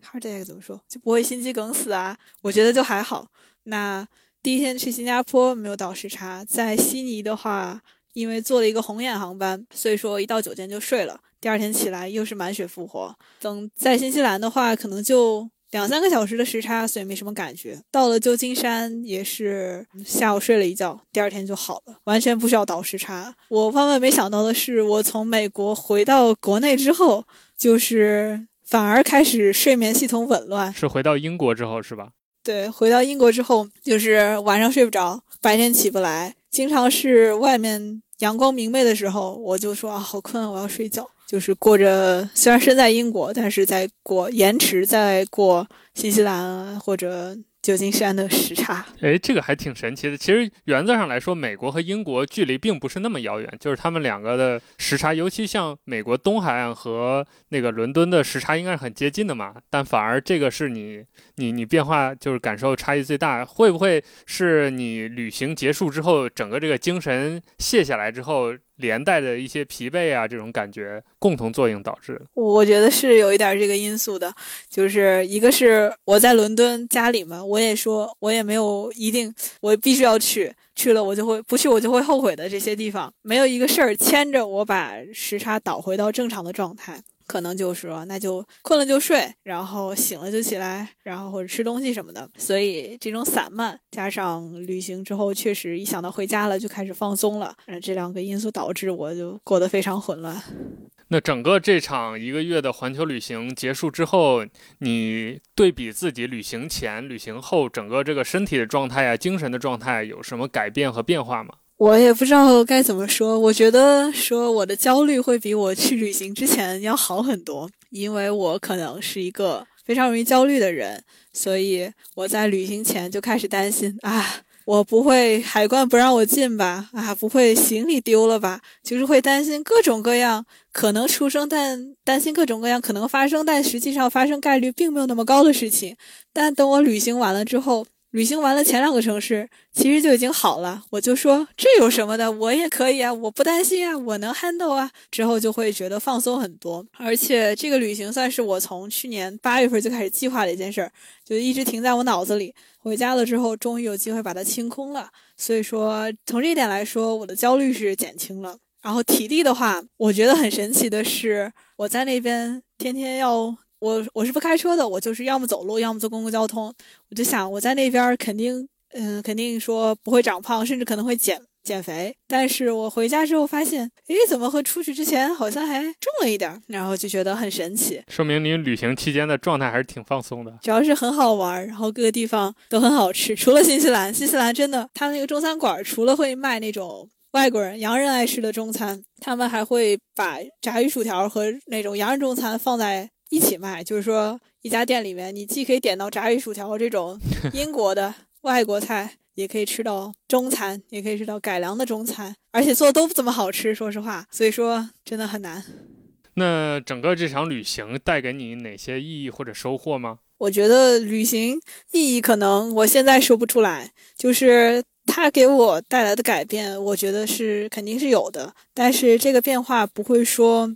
heart attack 怎么说，就不会心肌梗死啊。我觉得就还好。那第一天去新加坡没有倒时差，在悉尼的话。因为坐了一个红眼航班，所以说一到酒店就睡了。第二天起来又是满血复活。等在新西兰的话，可能就两三个小时的时差，所以没什么感觉。到了旧金山也是下午睡了一觉，第二天就好了，完全不需要倒时差。我万万没想到的是，我从美国回到国内之后，就是反而开始睡眠系统紊乱。是回到英国之后是吧？对，回到英国之后，就是晚上睡不着，白天起不来，经常是外面。阳光明媚的时候，我就说啊，好困，我要睡觉。就是过着，虽然身在英国，但是在过延迟，在过新西兰或者。旧金山的时差，哎，这个还挺神奇的。其实原则上来说，美国和英国距离并不是那么遥远，就是他们两个的时差，尤其像美国东海岸和那个伦敦的时差应该是很接近的嘛。但反而这个是你你你变化就是感受差异最大。会不会是你旅行结束之后，整个这个精神卸下来之后？连带的一些疲惫啊，这种感觉共同作用导致。我觉得是有一点这个因素的，就是一个是我在伦敦家里嘛，我也说我也没有一定我必须要去，去了我就会不去，我就会后悔的这些地方，没有一个事儿牵着我把时差倒回到正常的状态。可能就是说，那就困了就睡，然后醒了就起来，然后或者吃东西什么的。所以这种散漫加上旅行之后，确实一想到回家了就开始放松了。这两个因素导致我就过得非常混乱。那整个这场一个月的环球旅行结束之后，你对比自己旅行前、旅行后整个这个身体的状态啊、精神的状态有什么改变和变化吗？我也不知道该怎么说，我觉得说我的焦虑会比我去旅行之前要好很多，因为我可能是一个非常容易焦虑的人，所以我在旅行前就开始担心啊，我不会海关不让我进吧？啊，不会行李丢了吧？就是会担心各种各样可能出生，但担心各种各样可能发生，但实际上发生概率并没有那么高的事情。但等我旅行完了之后。旅行完了前两个城市，其实就已经好了。我就说这有什么的，我也可以啊，我不担心啊，我能 handle 啊。之后就会觉得放松很多。而且这个旅行算是我从去年八月份就开始计划的一件事儿，就一直停在我脑子里。回家了之后，终于有机会把它清空了。所以说，从这一点来说，我的焦虑是减轻了。然后体力的话，我觉得很神奇的是，我在那边天天要我我是不开车的，我就是要么走路，要么坐公共交通。我就想我在那边肯定，嗯，肯定说不会长胖，甚至可能会减减肥。但是我回家之后发现，诶，怎么和出去之前好像还重了一点？然后就觉得很神奇，说明您旅行期间的状态还是挺放松的。主要是很好玩，然后各个地方都很好吃。除了新西兰，新西兰真的，他们那个中餐馆除了会卖那种。外国人洋人爱吃的中餐，他们还会把炸鱼薯条和那种洋人中餐放在一起卖。就是说，一家店里面，你既可以点到炸鱼薯条这种 英国的外国菜，也可以吃到中餐，也可以吃到改良的中餐，而且做的都不怎么好吃。说实话，所以说真的很难。那整个这场旅行带给你哪些意义或者收获吗？我觉得旅行意义可能我现在说不出来，就是。它给我带来的改变，我觉得是肯定是有的，但是这个变化不会说，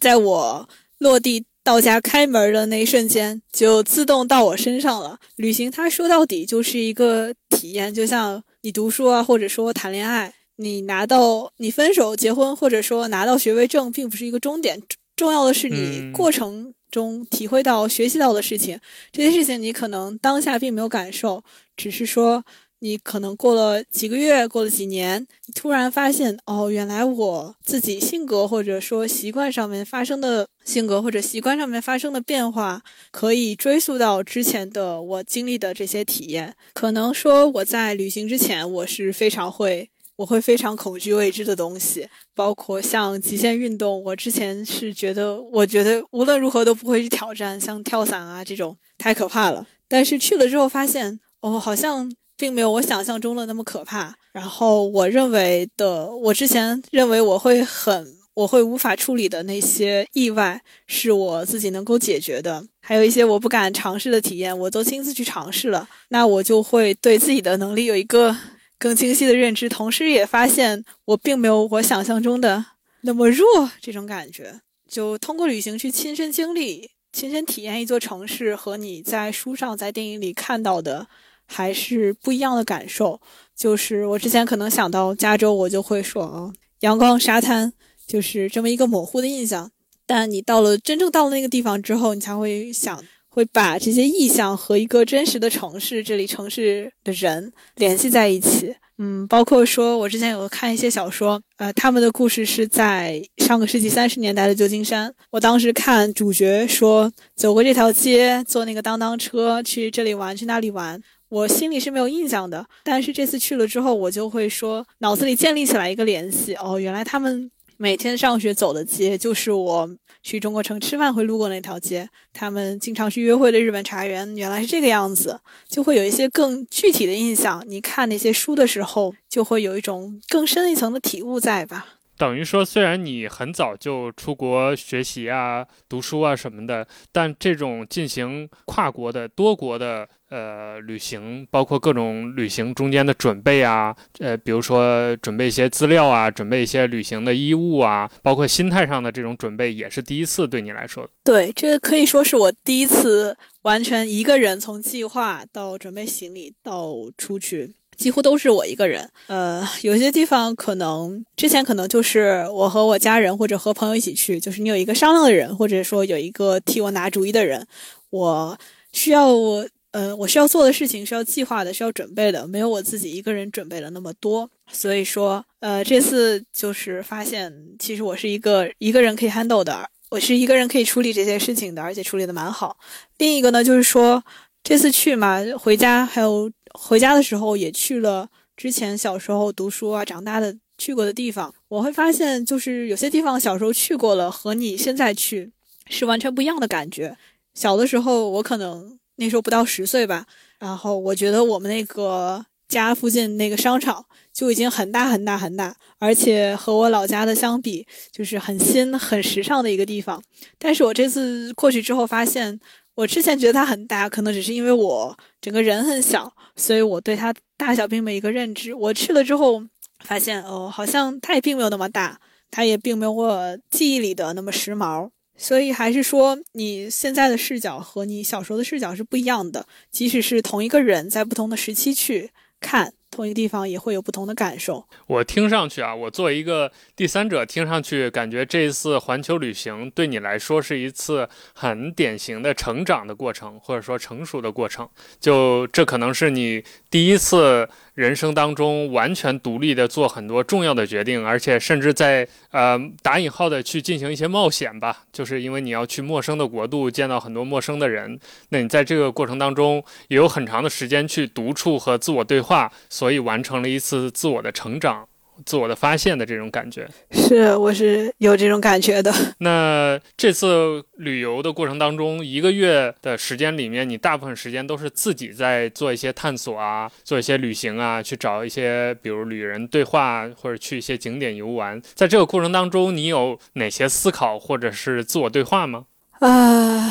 在我落地到家开门的那一瞬间就自动到我身上了。旅行它说到底就是一个体验，就像你读书啊，或者说谈恋爱，你拿到你分手、结婚，或者说拿到学位证，并不是一个终点，重要的是你过程中体会到、学习到的事情。这些事情你可能当下并没有感受，只是说。你可能过了几个月，过了几年，突然发现，哦，原来我自己性格或者说习惯上面发生的性格或者习惯上面发生的变化，可以追溯到之前的我经历的这些体验。可能说我在旅行之前，我是非常会，我会非常恐惧未知的东西，包括像极限运动，我之前是觉得，我觉得无论如何都不会去挑战，像跳伞啊这种太可怕了。但是去了之后发现，哦，好像。并没有我想象中的那么可怕。然后我认为的，我之前认为我会很，我会无法处理的那些意外，是我自己能够解决的。还有一些我不敢尝试的体验，我都亲自去尝试了。那我就会对自己的能力有一个更清晰的认知，同时也发现我并没有我想象中的那么弱。这种感觉，就通过旅行去亲身经历、亲身体验一座城市，和你在书上、在电影里看到的。还是不一样的感受，就是我之前可能想到加州，我就会说啊，阳光沙滩，就是这么一个模糊的印象。但你到了真正到了那个地方之后，你才会想，会把这些意象和一个真实的城市，这里城市的人联系在一起。嗯，包括说我之前有看一些小说，呃，他们的故事是在上个世纪三十年代的旧金山。我当时看主角说，走过这条街，坐那个当当车去这里玩，去那里玩。我心里是没有印象的，但是这次去了之后，我就会说脑子里建立起来一个联系。哦，原来他们每天上学走的街，就是我去中国城吃饭会路过那条街。他们经常去约会的日本茶园，原来是这个样子，就会有一些更具体的印象。你看那些书的时候，就会有一种更深一层的体悟在吧。等于说，虽然你很早就出国学习啊、读书啊什么的，但这种进行跨国的、多国的呃旅行，包括各种旅行中间的准备啊，呃，比如说准备一些资料啊，准备一些旅行的衣物啊，包括心态上的这种准备，也是第一次对你来说。对，这个可以说是我第一次完全一个人从计划到准备行李到出去。几乎都是我一个人，呃，有些地方可能之前可能就是我和我家人或者和朋友一起去，就是你有一个商量的人，或者说有一个替我拿主意的人，我需要我，呃，我需要做的事情需要计划的，需要准备的，没有我自己一个人准备了那么多，所以说，呃，这次就是发现，其实我是一个一个人可以 handle 的，我是一个人可以处理这些事情的，而且处理的蛮好。另一个呢，就是说这次去嘛，回家还有。回家的时候也去了之前小时候读书啊、长大的去过的地方，我会发现，就是有些地方小时候去过了，和你现在去是完全不一样的感觉。小的时候，我可能那时候不到十岁吧，然后我觉得我们那个家附近那个商场就已经很大很大很大，而且和我老家的相比，就是很新、很时尚的一个地方。但是我这次过去之后发现。我之前觉得它很大，可能只是因为我整个人很小，所以我对它大小并没有一个认知。我去了之后，发现哦，好像它也并没有那么大，它也并没有我记忆里的那么时髦。所以还是说，你现在的视角和你小时候的视角是不一样的。即使是同一个人，在不同的时期去看。同一个地方也会有不同的感受。我听上去啊，我作为一个第三者，听上去感觉这一次环球旅行对你来说是一次很典型的成长的过程，或者说成熟的过程。就这可能是你第一次。人生当中完全独立的做很多重要的决定，而且甚至在呃打引号的去进行一些冒险吧，就是因为你要去陌生的国度见到很多陌生的人，那你在这个过程当中也有很长的时间去独处和自我对话，所以完成了一次自我的成长。自我的发现的这种感觉，是我是有这种感觉的。那这次旅游的过程当中，一个月的时间里面，你大部分时间都是自己在做一些探索啊，做一些旅行啊，去找一些比如旅人对话，或者去一些景点游玩。在这个过程当中，你有哪些思考或者是自我对话吗？啊，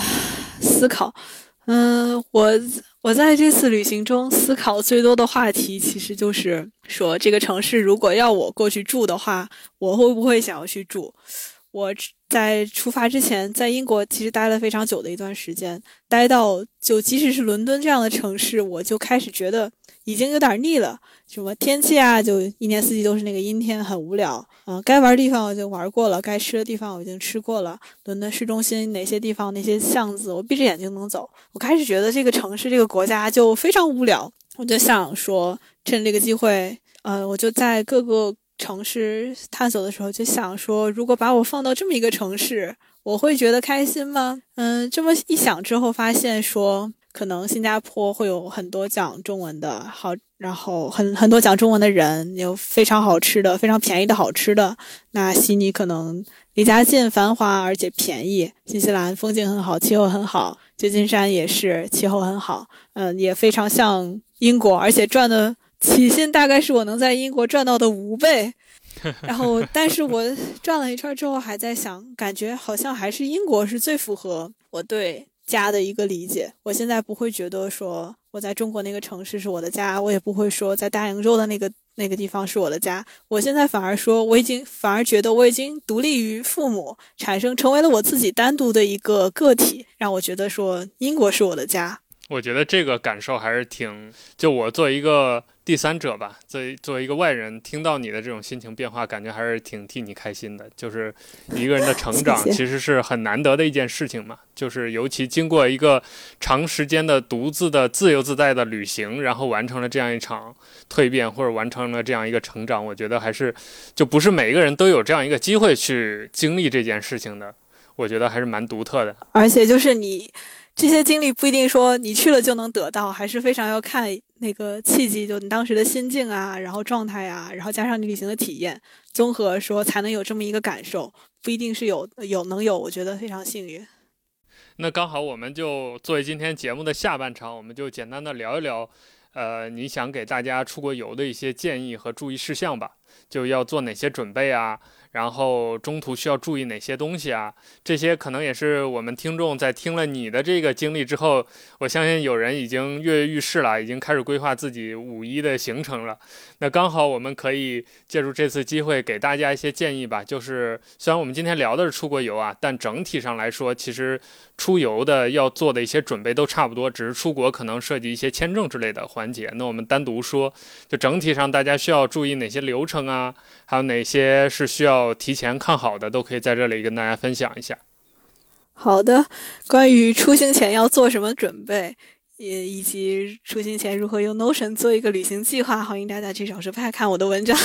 思考，嗯，我。我在这次旅行中思考最多的话题，其实就是说这个城市如果要我过去住的话，我会不会想要去住？我在出发之前，在英国其实待了非常久的一段时间，待到就即使是伦敦这样的城市，我就开始觉得。已经有点腻了，什么天气啊，就一年四季都是那个阴天，很无聊。嗯，该玩的地方我就玩过了，该吃的地方我已经吃过了。伦敦市中心哪些地方、那些巷子，我闭着眼睛能走。我开始觉得这个城市、这个国家就非常无聊。我就想说，趁这个机会，呃，我就在各个城市探索的时候，就想说，如果把我放到这么一个城市，我会觉得开心吗？嗯，这么一想之后，发现说。可能新加坡会有很多讲中文的好，然后很很多讲中文的人，有非常好吃的、非常便宜的好吃的。那悉尼可能离家近、繁华而且便宜。新西兰风景很好，气候很好，旧金山也是气候很好，嗯，也非常像英国，而且赚的起薪大概是我能在英国赚到的五倍。然后，但是我转了一圈之后，还在想，感觉好像还是英国是最符合我对。家的一个理解，我现在不会觉得说我在中国那个城市是我的家，我也不会说在大洋洲的那个那个地方是我的家。我现在反而说，我已经反而觉得我已经独立于父母，产生成为了我自己单独的一个个体，让我觉得说英国是我的家。我觉得这个感受还是挺，就我作为一个。第三者吧，作为作为一个外人，听到你的这种心情变化，感觉还是挺替你开心的。就是一个人的成长，其实是很难得的一件事情嘛。就是尤其经过一个长时间的独自的自由自在的旅行，然后完成了这样一场蜕变，或者完成了这样一个成长，我觉得还是就不是每一个人都有这样一个机会去经历这件事情的。我觉得还是蛮独特的。而且就是你这些经历不一定说你去了就能得到，还是非常要看。那个契机，就你当时的心境啊，然后状态啊，然后加上你旅行的体验，综合说才能有这么一个感受，不一定是有有能有，我觉得非常幸运。那刚好，我们就作为今天节目的下半场，我们就简单的聊一聊，呃，你想给大家出国游的一些建议和注意事项吧，就要做哪些准备啊？然后中途需要注意哪些东西啊？这些可能也是我们听众在听了你的这个经历之后，我相信有人已经跃跃欲试了，已经开始规划自己五一的行程了。那刚好我们可以借助这次机会给大家一些建议吧。就是虽然我们今天聊的是出国游啊，但整体上来说，其实出游的要做的一些准备都差不多，只是出国可能涉及一些签证之类的环节。那我们单独说，就整体上大家需要注意哪些流程啊？还有哪些是需要提前看好的，都可以在这里跟大家分享一下。好的，关于出行前要做什么准备，也以及出行前如何用 Notion 做一个旅行计划，欢迎大家去小说派看我的文章。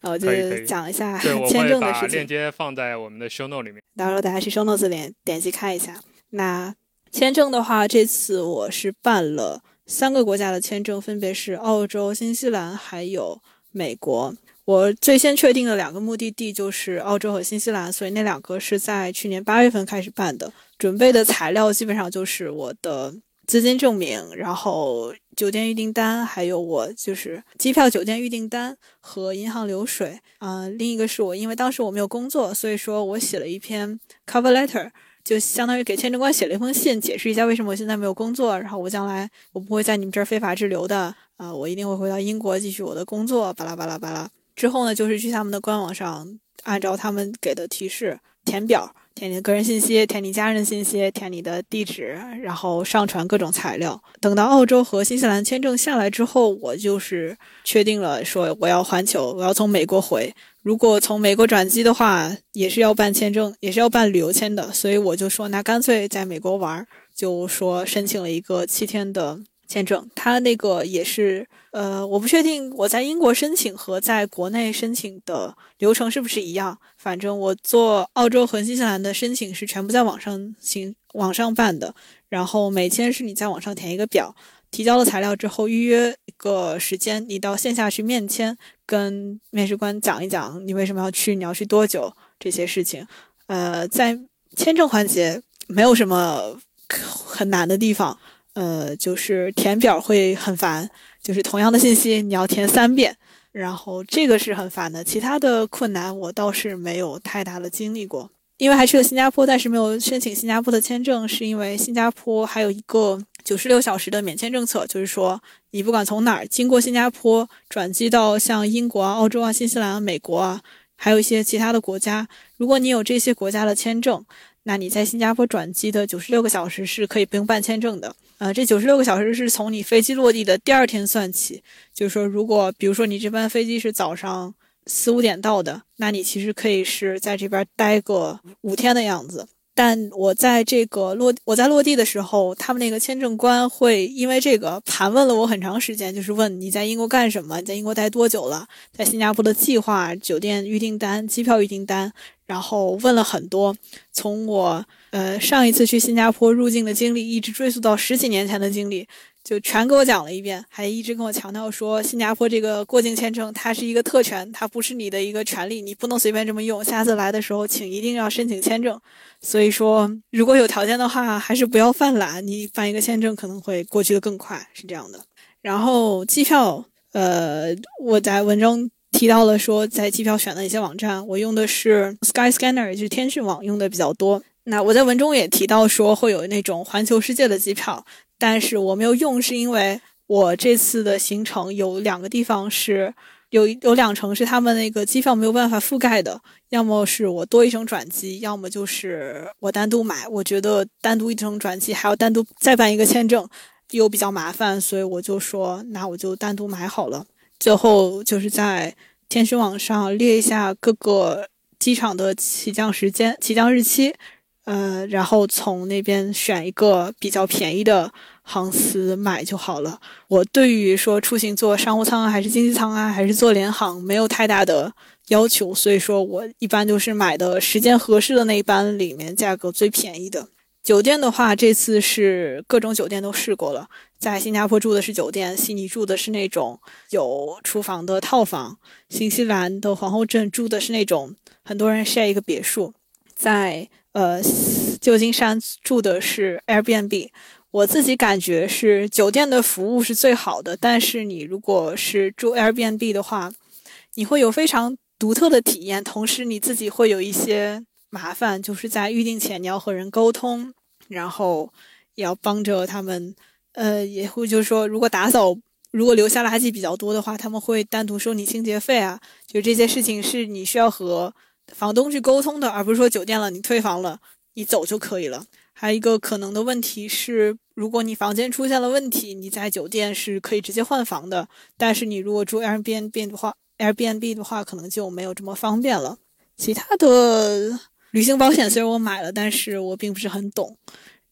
然后就讲一下 签证的事情。链接放在我们的 Show Note 里面，到时候大家去 Show Note 里点击看一下。那签证的话，这次我是办了三个国家的签证，分别是澳洲、新西兰还有美国。我最先确定的两个目的地就是澳洲和新西兰，所以那两个是在去年八月份开始办的。准备的材料基本上就是我的资金证明，然后酒店预订单，还有我就是机票、酒店预订单和银行流水。啊，另一个是我因为当时我没有工作，所以说我写了一篇 cover letter，就相当于给签证官写了一封信，解释一下为什么我现在没有工作，然后我将来我不会在你们这儿非法滞留的啊，我一定会回到英国继续我的工作，巴拉巴拉巴拉。之后呢，就是去他们的官网上，按照他们给的提示填表，填你的个人信息，填你家人信息，填你的地址，然后上传各种材料。等到澳洲和新西兰签证下来之后，我就是确定了说我要环球，我要从美国回。如果从美国转机的话，也是要办签证，也是要办旅游签的，所以我就说那干脆在美国玩，就说申请了一个七天的签证。他那个也是，呃，我不确定我在英国申请和在国内申请的流程是不是一样。反正我做澳洲和新西兰的申请是全部在网上行网上办的，然后每签是你在网上填一个表。提交了材料之后，预约一个时间，你到线下去面签，跟面试官讲一讲你为什么要去，你要去多久这些事情。呃，在签证环节没有什么很难的地方，呃，就是填表会很烦，就是同样的信息你要填三遍，然后这个是很烦的。其他的困难我倒是没有太大的经历过，因为还去了新加坡，但是没有申请新加坡的签证，是因为新加坡还有一个。九十六小时的免签政策，就是说，你不管从哪儿经过新加坡转机到像英国啊、澳洲啊、新西兰、美国啊，还有一些其他的国家，如果你有这些国家的签证，那你在新加坡转机的九十六个小时是可以不用办签证的。呃，这九十六个小时是从你飞机落地的第二天算起。就是说，如果比如说你这班飞机是早上四五点到的，那你其实可以是在这边待个五天的样子。但我在这个落我在落地的时候，他们那个签证官会因为这个盘问了我很长时间，就是问你在英国干什么，你在英国待多久了，在新加坡的计划、酒店预订单、机票预订单，然后问了很多，从我呃上一次去新加坡入境的经历，一直追溯到十几年前的经历。就全给我讲了一遍，还一直跟我强调说，新加坡这个过境签证它是一个特权，它不是你的一个权利，你不能随便这么用。下次来的时候，请一定要申请签证。所以说，如果有条件的话，还是不要犯懒，你办一个签证可能会过去的更快，是这样的。然后机票，呃，我在文中提到了说，在机票选的一些网站，我用的是 Skyscanner，就是天讯网用的比较多。那我在文中也提到说，会有那种环球世界的机票。但是我没有用，是因为我这次的行程有两个地方是有有两程是他们那个机票没有办法覆盖的，要么是我多一程转机，要么就是我单独买。我觉得单独一程转机还要单独再办一个签证，又比较麻烦，所以我就说那我就单独买好了。最后就是在天使网上列一下各个机场的起降时间、起降日期。呃，然后从那边选一个比较便宜的航司买就好了。我对于说出行坐商务舱啊，还是经济舱啊，还是坐联航没有太大的要求，所以说我一般就是买的时间合适的那一班里面价格最便宜的。酒店的话，这次是各种酒店都试过了，在新加坡住的是酒店，悉尼住的是那种有厨房的套房，新西兰的皇后镇住的是那种很多人 share 一个别墅，在。呃，旧金山住的是 Airbnb，我自己感觉是酒店的服务是最好的，但是你如果是住 Airbnb 的话，你会有非常独特的体验，同时你自己会有一些麻烦，就是在预定前你要和人沟通，然后也要帮着他们，呃，也会就是说，如果打扫如果留下垃圾比较多的话，他们会单独收你清洁费啊，就这些事情是你需要和。房东去沟通的，而不是说酒店了你退房了你走就可以了。还有一个可能的问题是，如果你房间出现了问题，你在酒店是可以直接换房的。但是你如果住 Airbnb 的话，Airbnb 的话可能就没有这么方便了。其他的旅行保险虽然我买了，但是我并不是很懂。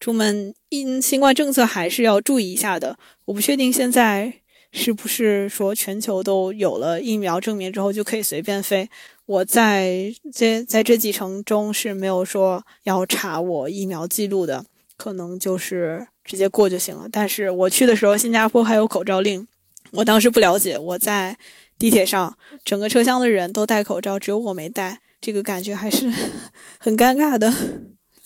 出门因新冠政策还是要注意一下的。我不确定现在是不是说全球都有了疫苗证明之后就可以随便飞。我在这在这几程中是没有说要查我疫苗记录的，可能就是直接过就行了。但是我去的时候，新加坡还有口罩令，我当时不了解。我在地铁上，整个车厢的人都戴口罩，只有我没戴，这个感觉还是 很尴尬的。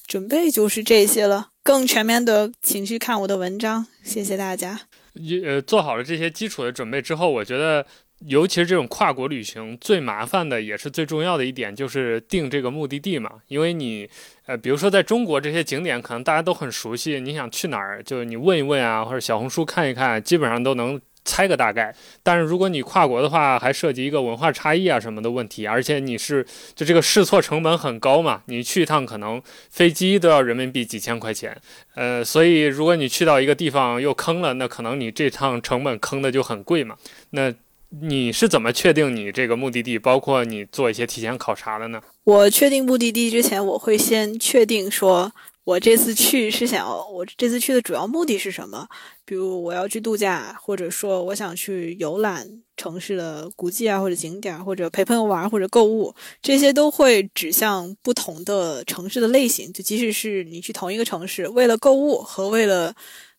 准备就是这些了，更全面的请去看我的文章。谢谢大家。呃，做好了这些基础的准备之后，我觉得。尤其是这种跨国旅行，最麻烦的也是最重要的一点，就是定这个目的地嘛。因为你，呃，比如说在中国这些景点，可能大家都很熟悉，你想去哪儿，就你问一问啊，或者小红书看一看，基本上都能猜个大概。但是如果你跨国的话，还涉及一个文化差异啊什么的问题，而且你是就这个试错成本很高嘛，你去一趟可能飞机都要人民币几千块钱，呃，所以如果你去到一个地方又坑了，那可能你这趟成本坑的就很贵嘛。那你是怎么确定你这个目的地，包括你做一些提前考察的呢？我确定目的地之前，我会先确定说，我这次去是想要我这次去的主要目的是什么？比如我要去度假，或者说我想去游览城市的古迹啊，或者景点，或者陪朋友玩，或者购物，这些都会指向不同的城市的类型。就即使是你去同一个城市，为了购物和为了。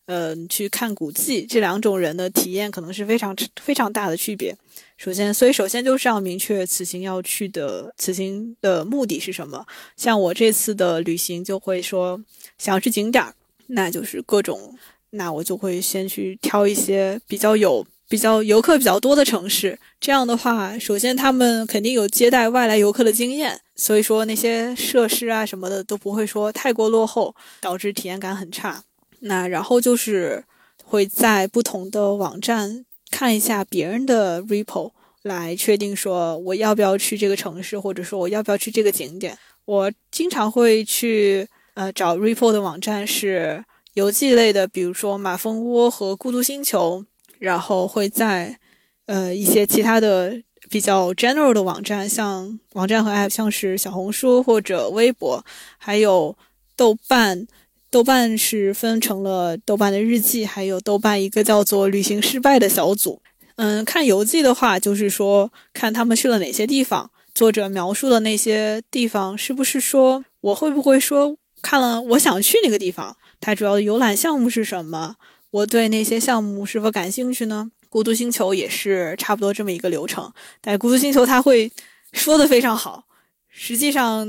嗯，去看古迹，这两种人的体验可能是非常非常大的区别。首先，所以首先就是要明确此行要去的此行的目的是什么。像我这次的旅行就会说，想要去景点儿，那就是各种，那我就会先去挑一些比较有比较游客比较多的城市。这样的话，首先他们肯定有接待外来游客的经验，所以说那些设施啊什么的都不会说太过落后，导致体验感很差。那然后就是会在不同的网站看一下别人的 repo，来确定说我要不要去这个城市，或者说我要不要去这个景点。我经常会去呃找 repo 的网站是游记类的，比如说马蜂窝和孤独星球。然后会在呃一些其他的比较 general 的网站，像网站和 app，像是小红书或者微博，还有豆瓣。豆瓣是分成了豆瓣的日记，还有豆瓣一个叫做“旅行失败”的小组。嗯，看游记的话，就是说看他们去了哪些地方，作者描述的那些地方是不是说我会不会说看了我想去那个地方？它主要的游览项目是什么？我对那些项目是否感兴趣呢？孤独星球也是差不多这么一个流程，但孤独星球它会说的非常好，实际上。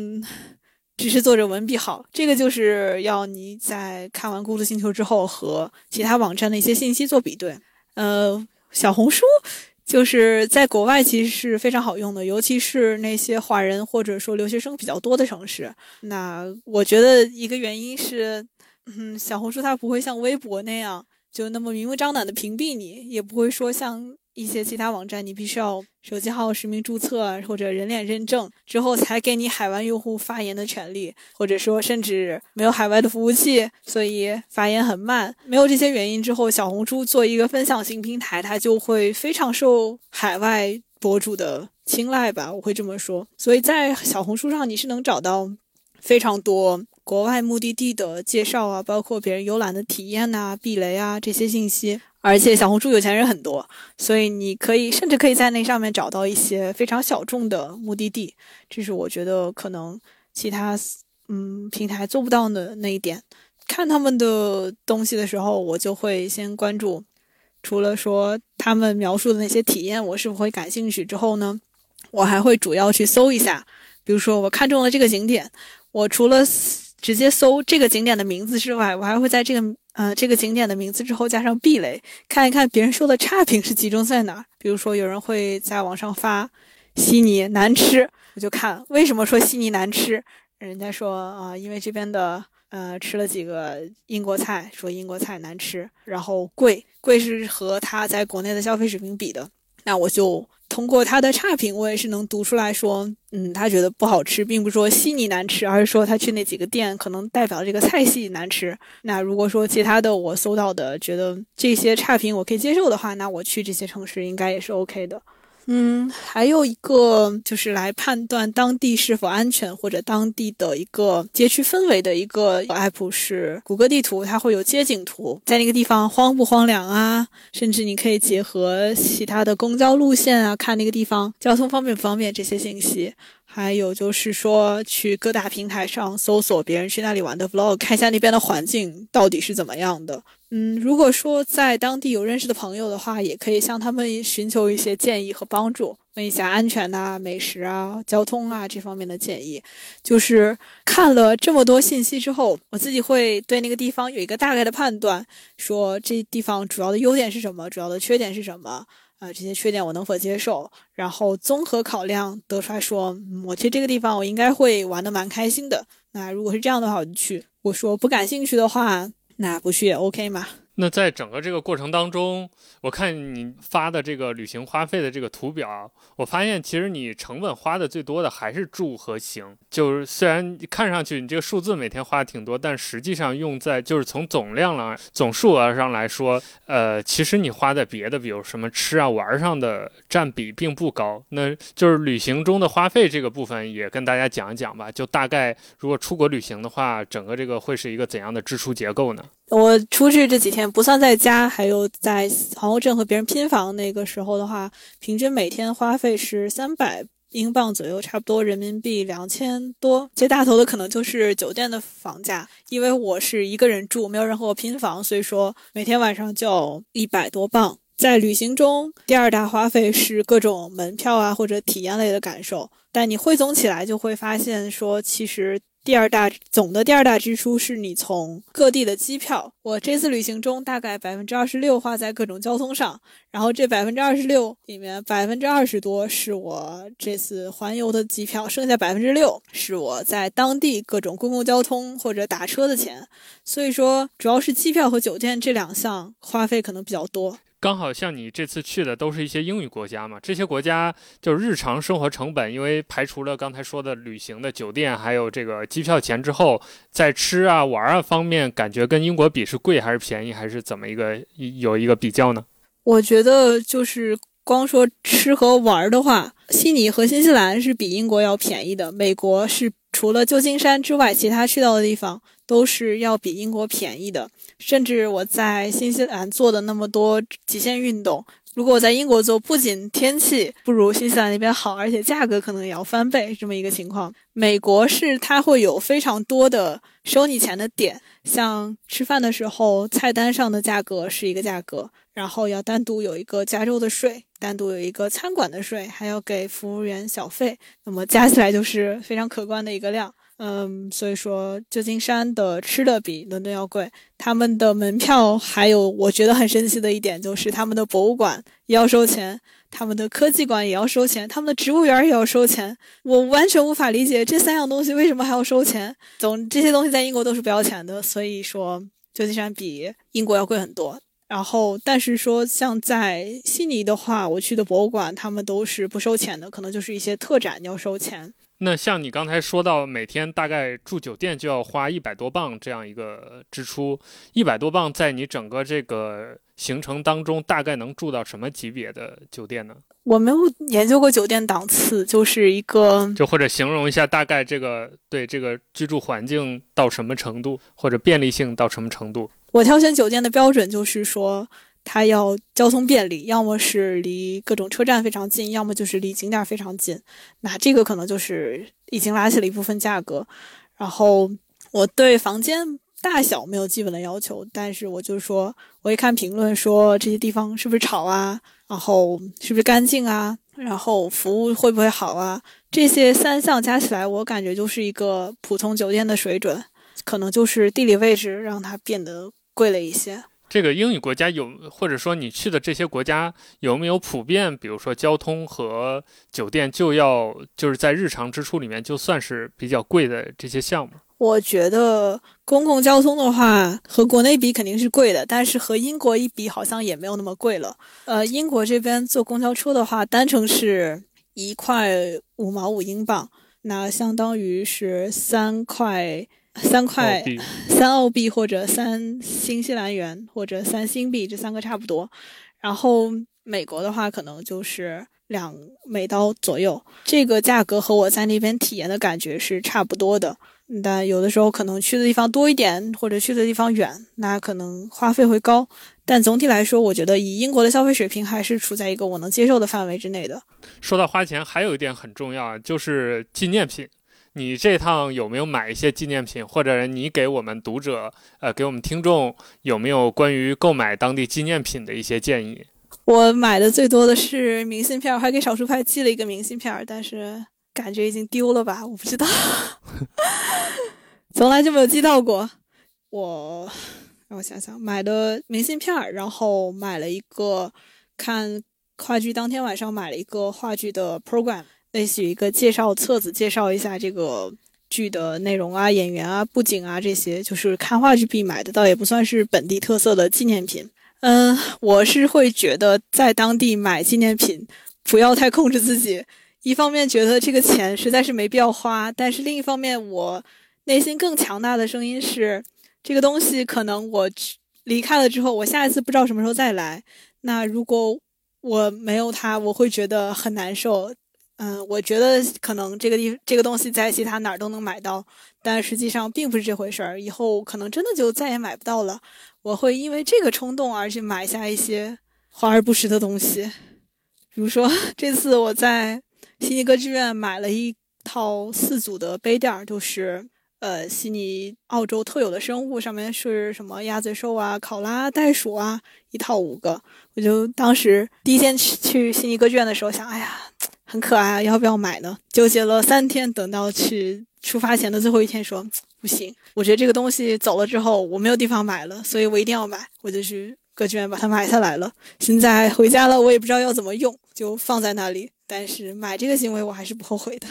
只是作者文笔好，这个就是要你在看完《孤独星球》之后和其他网站的一些信息做比对。呃，小红书就是在国外其实是非常好用的，尤其是那些华人或者说留学生比较多的城市。那我觉得一个原因是，嗯，小红书它不会像微博那样就那么明目张胆的屏蔽你，也不会说像。一些其他网站，你必须要手机号实名注册或者人脸认证之后，才给你海外用户发言的权利，或者说甚至没有海外的服务器，所以发言很慢。没有这些原因之后，小红书做一个分享型平台，它就会非常受海外博主的青睐吧，我会这么说。所以在小红书上，你是能找到非常多国外目的地的介绍啊，包括别人游览的体验呐、避雷啊这些信息。而且小红书有钱人很多，所以你可以甚至可以在那上面找到一些非常小众的目的地，这是我觉得可能其他嗯平台做不到的那一点。看他们的东西的时候，我就会先关注，除了说他们描述的那些体验我是否会感兴趣之后呢，我还会主要去搜一下，比如说我看中了这个景点，我除了直接搜这个景点的名字之外，我还会在这个。呃，这个景点的名字之后加上避雷，看一看别人说的差评是集中在哪。比如说，有人会在网上发悉尼难吃，我就看为什么说悉尼难吃。人家说啊，因为这边的呃吃了几个英国菜，说英国菜难吃，然后贵，贵是和他在国内的消费水平比的。那我就。通过他的差评，我也是能读出来说，嗯，他觉得不好吃，并不是说悉尼难吃，而是说他去那几个店可能代表这个菜系难吃。那如果说其他的我搜到的觉得这些差评我可以接受的话，那我去这些城市应该也是 OK 的。嗯，还有一个就是来判断当地是否安全，或者当地的一个街区氛围的一个 app 是谷歌地图，它会有街景图，在那个地方荒不荒凉啊，甚至你可以结合其他的公交路线啊，看那个地方交通方便不方便这些信息。还有就是说，去各大平台上搜索别人去那里玩的 vlog，看一下那边的环境到底是怎么样的。嗯，如果说在当地有认识的朋友的话，也可以向他们寻求一些建议和帮助，问一下安全呐、美食啊、交通啊这方面的建议。就是看了这么多信息之后，我自己会对那个地方有一个大概的判断，说这地方主要的优点是什么，主要的缺点是什么。啊，这些缺点我能否接受？然后综合考量得出来说，我去这个地方，我应该会玩的蛮开心的。那如果是这样的话，我就去；我说不感兴趣的话，那不去也 OK 嘛。那在整个这个过程当中，我看你发的这个旅行花费的这个图表，我发现其实你成本花的最多的还是住和行。就是虽然看上去你这个数字每天花的挺多，但实际上用在就是从总量了总数额上来说，呃，其实你花在别的，比如什么吃啊玩上的占比并不高。那就是旅行中的花费这个部分也跟大家讲一讲吧。就大概如果出国旅行的话，整个这个会是一个怎样的支出结构呢？我出去这几天不算在家，还有在皇后镇和别人拼房那个时候的话，平均每天花费是三百英镑左右，差不多人民币两千多。最大头的可能就是酒店的房价，因为我是一个人住，没有人和我拼房，所以说每天晚上就一百多镑。在旅行中，第二大花费是各种门票啊或者体验类的感受，但你汇总起来就会发现说，其实。第二大总的第二大支出是你从各地的机票。我这次旅行中大概百分之二十六花在各种交通上，然后这百分之二十六里面百分之二十多是我这次环游的机票，剩下百分之六是我在当地各种公共交通或者打车的钱。所以说，主要是机票和酒店这两项花费可能比较多。刚好像你这次去的都是一些英语国家嘛，这些国家就日常生活成本，因为排除了刚才说的旅行的酒店还有这个机票钱之后，在吃啊玩啊方面，感觉跟英国比是贵还是便宜，还是怎么一个有一个比较呢？我觉得就是光说吃和玩的话，悉尼和新西兰是比英国要便宜的，美国是除了旧金山之外，其他去到的地方。都是要比英国便宜的，甚至我在新西兰做的那么多极限运动，如果我在英国做，不仅天气不如新西兰那边好，而且价格可能也要翻倍，这么一个情况。美国是它会有非常多的收你钱的点，像吃饭的时候，菜单上的价格是一个价格，然后要单独有一个加州的税，单独有一个餐馆的税，还要给服务员小费，那么加起来就是非常可观的一个量。嗯，所以说旧金山的吃的比伦敦要贵，他们的门票还有我觉得很神奇的一点就是他们的博物馆也要收钱，他们的科技馆也要收钱，他们的植物园也要收钱。我完全无法理解这三样东西为什么还要收钱。总这些东西在英国都是不要钱的，所以说旧金山比英国要贵很多。然后，但是说像在悉尼的话，我去的博物馆他们都是不收钱的，可能就是一些特展要收钱。那像你刚才说到，每天大概住酒店就要花一百多镑这样一个支出，一百多镑在你整个这个行程当中，大概能住到什么级别的酒店呢？我没有研究过酒店档次，就是一个，就或者形容一下大概这个对这个居住环境到什么程度，或者便利性到什么程度？我挑选酒店的标准就是说。它要交通便利，要么是离各种车站非常近，要么就是离景点非常近。那这个可能就是已经拉起了一部分价格。然后我对房间大小没有基本的要求，但是我就说，我一看评论说这些地方是不是吵啊，然后是不是干净啊，然后服务会不会好啊，这些三项加起来，我感觉就是一个普通酒店的水准，可能就是地理位置让它变得贵了一些。这个英语国家有，或者说你去的这些国家有没有普遍，比如说交通和酒店就要就是在日常支出里面就算是比较贵的这些项目？我觉得公共交通的话和国内比肯定是贵的，但是和英国一比好像也没有那么贵了。呃，英国这边坐公交车的话，单程是一块五毛五英镑，那相当于是三块。三块三澳币或者三新西兰元或者三新币，这三个差不多。然后美国的话，可能就是两美刀左右。这个价格和我在那边体验的感觉是差不多的。但有的时候可能去的地方多一点，或者去的地方远，那可能花费会高。但总体来说，我觉得以英国的消费水平还是处在一个我能接受的范围之内的。说到花钱，还有一点很重要，就是纪念品。你这趟有没有买一些纪念品，或者你给我们读者，呃，给我们听众有没有关于购买当地纪念品的一些建议？我买的最多的是明信片，还给少数派寄了一个明信片，但是感觉已经丢了吧？我不知道，从来就没有寄到过。我让我想想，买的明信片，然后买了一个看话剧当天晚上买了一个话剧的 program。类似于一个介绍册子，介绍一下这个剧的内容啊、演员啊、布景啊这些，就是看话剧必买的，倒也不算是本地特色的纪念品。嗯，我是会觉得在当地买纪念品不要太控制自己，一方面觉得这个钱实在是没必要花，但是另一方面我内心更强大的声音是，这个东西可能我离开了之后，我下一次不知道什么时候再来。那如果我没有它，我会觉得很难受。嗯，我觉得可能这个地这个东西在其他哪儿都能买到，但实际上并不是这回事儿。以后可能真的就再也买不到了。我会因为这个冲动而去买下一些华而不实的东西，比如说 这次我在悉尼歌剧院买了一套四组的杯垫儿，就是呃悉尼澳洲特有的生物，上面是什么鸭嘴兽啊、考拉、袋鼠啊，一套五个。我就当时第一天去去悉尼歌剧院的时候想，哎呀。很可爱啊，要不要买呢？纠结了三天，等到去出发前的最后一天，说 不行，我觉得这个东西走了之后我没有地方买了，所以我一定要买，我就去歌剧院把它买下来了。现在回家了，我也不知道要怎么用，就放在那里。但是买这个行为我还是不后悔的。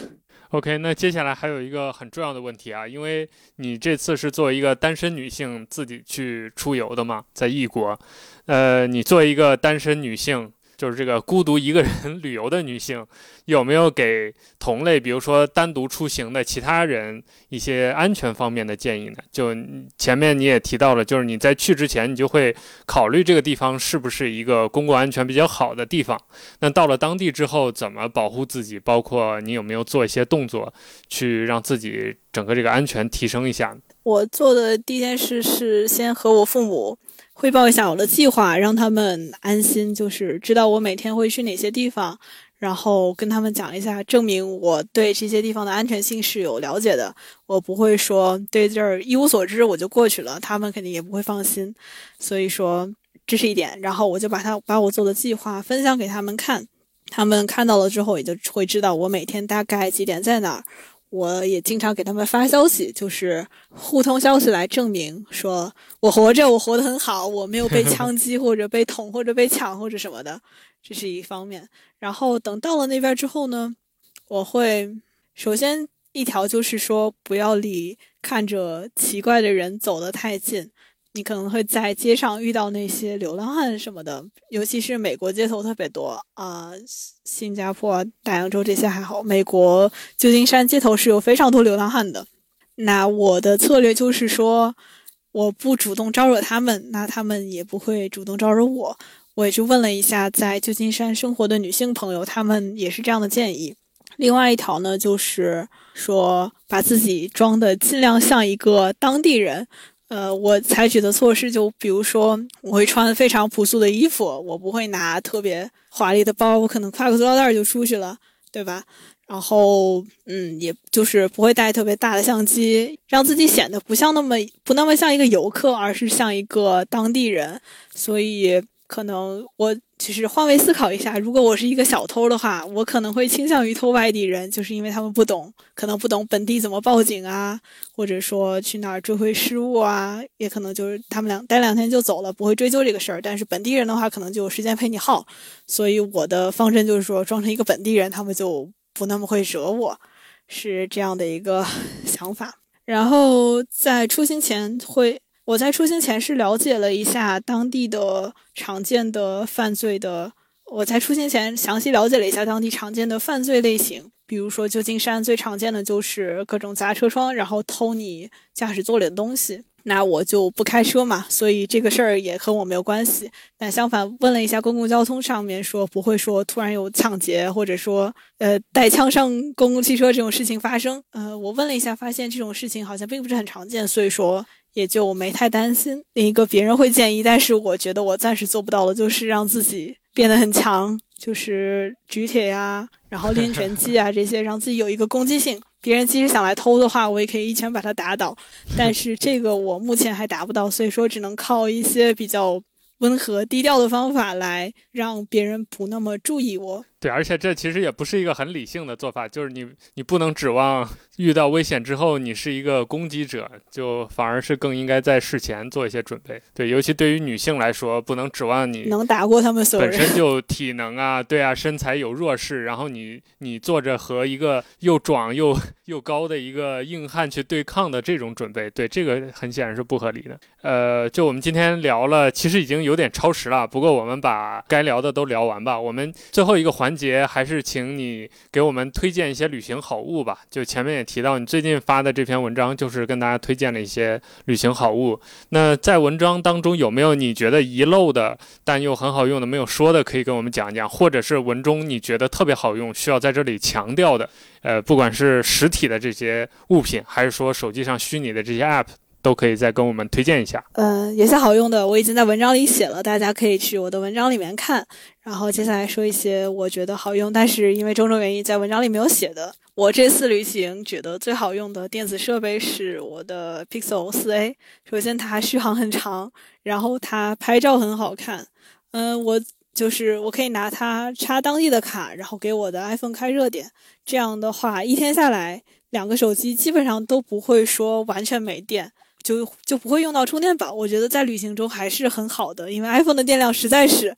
OK，那接下来还有一个很重要的问题啊，因为你这次是作为一个单身女性自己去出游的嘛，在异国，呃，你作为一个单身女性。就是这个孤独一个人 旅游的女性，有没有给同类，比如说单独出行的其他人一些安全方面的建议呢？就前面你也提到了，就是你在去之前，你就会考虑这个地方是不是一个公共安全比较好的地方。那到了当地之后，怎么保护自己？包括你有没有做一些动作，去让自己整个这个安全提升一下？我做的第一件事是先和我父母。汇报一下我的计划，让他们安心，就是知道我每天会去哪些地方，然后跟他们讲一下，证明我对这些地方的安全性是有了解的。我不会说对这儿一无所知我就过去了，他们肯定也不会放心。所以说这是一点，然后我就把他把我做的计划分享给他们看，他们看到了之后也就会知道我每天大概几点在哪儿。我也经常给他们发消息，就是互通消息来证明说我活着，我活得很好，我没有被枪击或者被捅或者被抢或者什么的，这是一方面。然后等到了那边之后呢，我会首先一条就是说不要离看着奇怪的人走得太近。你可能会在街上遇到那些流浪汉什么的，尤其是美国街头特别多啊，新加坡、大洋洲这些还好，美国旧金山街头是有非常多流浪汉的。那我的策略就是说，我不主动招惹他们，那他们也不会主动招惹我。我也去问了一下在旧金山生活的女性朋友，他们也是这样的建议。另外一条呢，就是说把自己装的尽量像一个当地人。呃，我采取的措施就比如说，我会穿非常朴素的衣服，我不会拿特别华丽的包，我可能挎个塑料袋就出去了，对吧？然后，嗯，也就是不会带特别大的相机，让自己显得不像那么不那么像一个游客，而是像一个当地人，所以。可能我其实换位思考一下，如果我是一个小偷的话，我可能会倾向于偷外地人，就是因为他们不懂，可能不懂本地怎么报警啊，或者说去哪儿追回失物啊，也可能就是他们两待两天就走了，不会追究这个事儿。但是本地人的话，可能就有时间陪你耗，所以我的方针就是说，装成一个本地人，他们就不那么会惹我，是这样的一个 想法。然后在出行前会。我在出行前是了解了一下当地的常见的犯罪的。我在出行前详细了解了一下当地常见的犯罪类型，比如说旧金山最常见的就是各种砸车窗，然后偷你驾驶座里的东西。那我就不开车嘛，所以这个事儿也和我没有关系。但相反，问了一下公共交通上面说不会说突然有抢劫或者说呃带枪上公共汽车这种事情发生。呃，我问了一下，发现这种事情好像并不是很常见，所以说。也就没太担心。另一个别人会建议，但是我觉得我暂时做不到的，就是让自己变得很强，就是举铁呀，然后练拳 击啊这些，让自己有一个攻击性。别人即使想来偷的话，我也可以一拳把他打倒。但是这个我目前还达不到，所以说只能靠一些比较温和低调的方法来让别人不那么注意我。对，而且这其实也不是一个很理性的做法，就是你你不能指望遇到危险之后你是一个攻击者，就反而是更应该在事前做一些准备。对，尤其对于女性来说，不能指望你能打过他们所有人，本身就体能啊，对啊，身材有弱势，然后你你做着和一个又壮又又高的一个硬汉去对抗的这种准备，对这个很显然是不合理的。呃，就我们今天聊了，其实已经有点超时了，不过我们把该聊的都聊完吧。我们最后一个环节还是请你给我们推荐一些旅行好物吧。就前面也提到，你最近发的这篇文章就是跟大家推荐了一些旅行好物。那在文章当中有没有你觉得遗漏的，但又很好用的没有说的，可以跟我们讲一讲？或者是文中你觉得特别好用，需要在这里强调的？呃，不管是实体的这些物品，还是说手机上虚拟的这些 App。都可以再跟我们推荐一下。嗯，有些好用的，我已经在文章里写了，大家可以去我的文章里面看。然后接下来说一些我觉得好用，但是因为种种原因在文章里没有写的。我这次旅行觉得最好用的电子设备是我的 Pixel 4a。首先它续航很长，然后它拍照很好看。嗯，我就是我可以拿它插当地的卡，然后给我的 iPhone 开热点。这样的话，一天下来，两个手机基本上都不会说完全没电。就就不会用到充电宝，我觉得在旅行中还是很好的，因为 iPhone 的电量实在是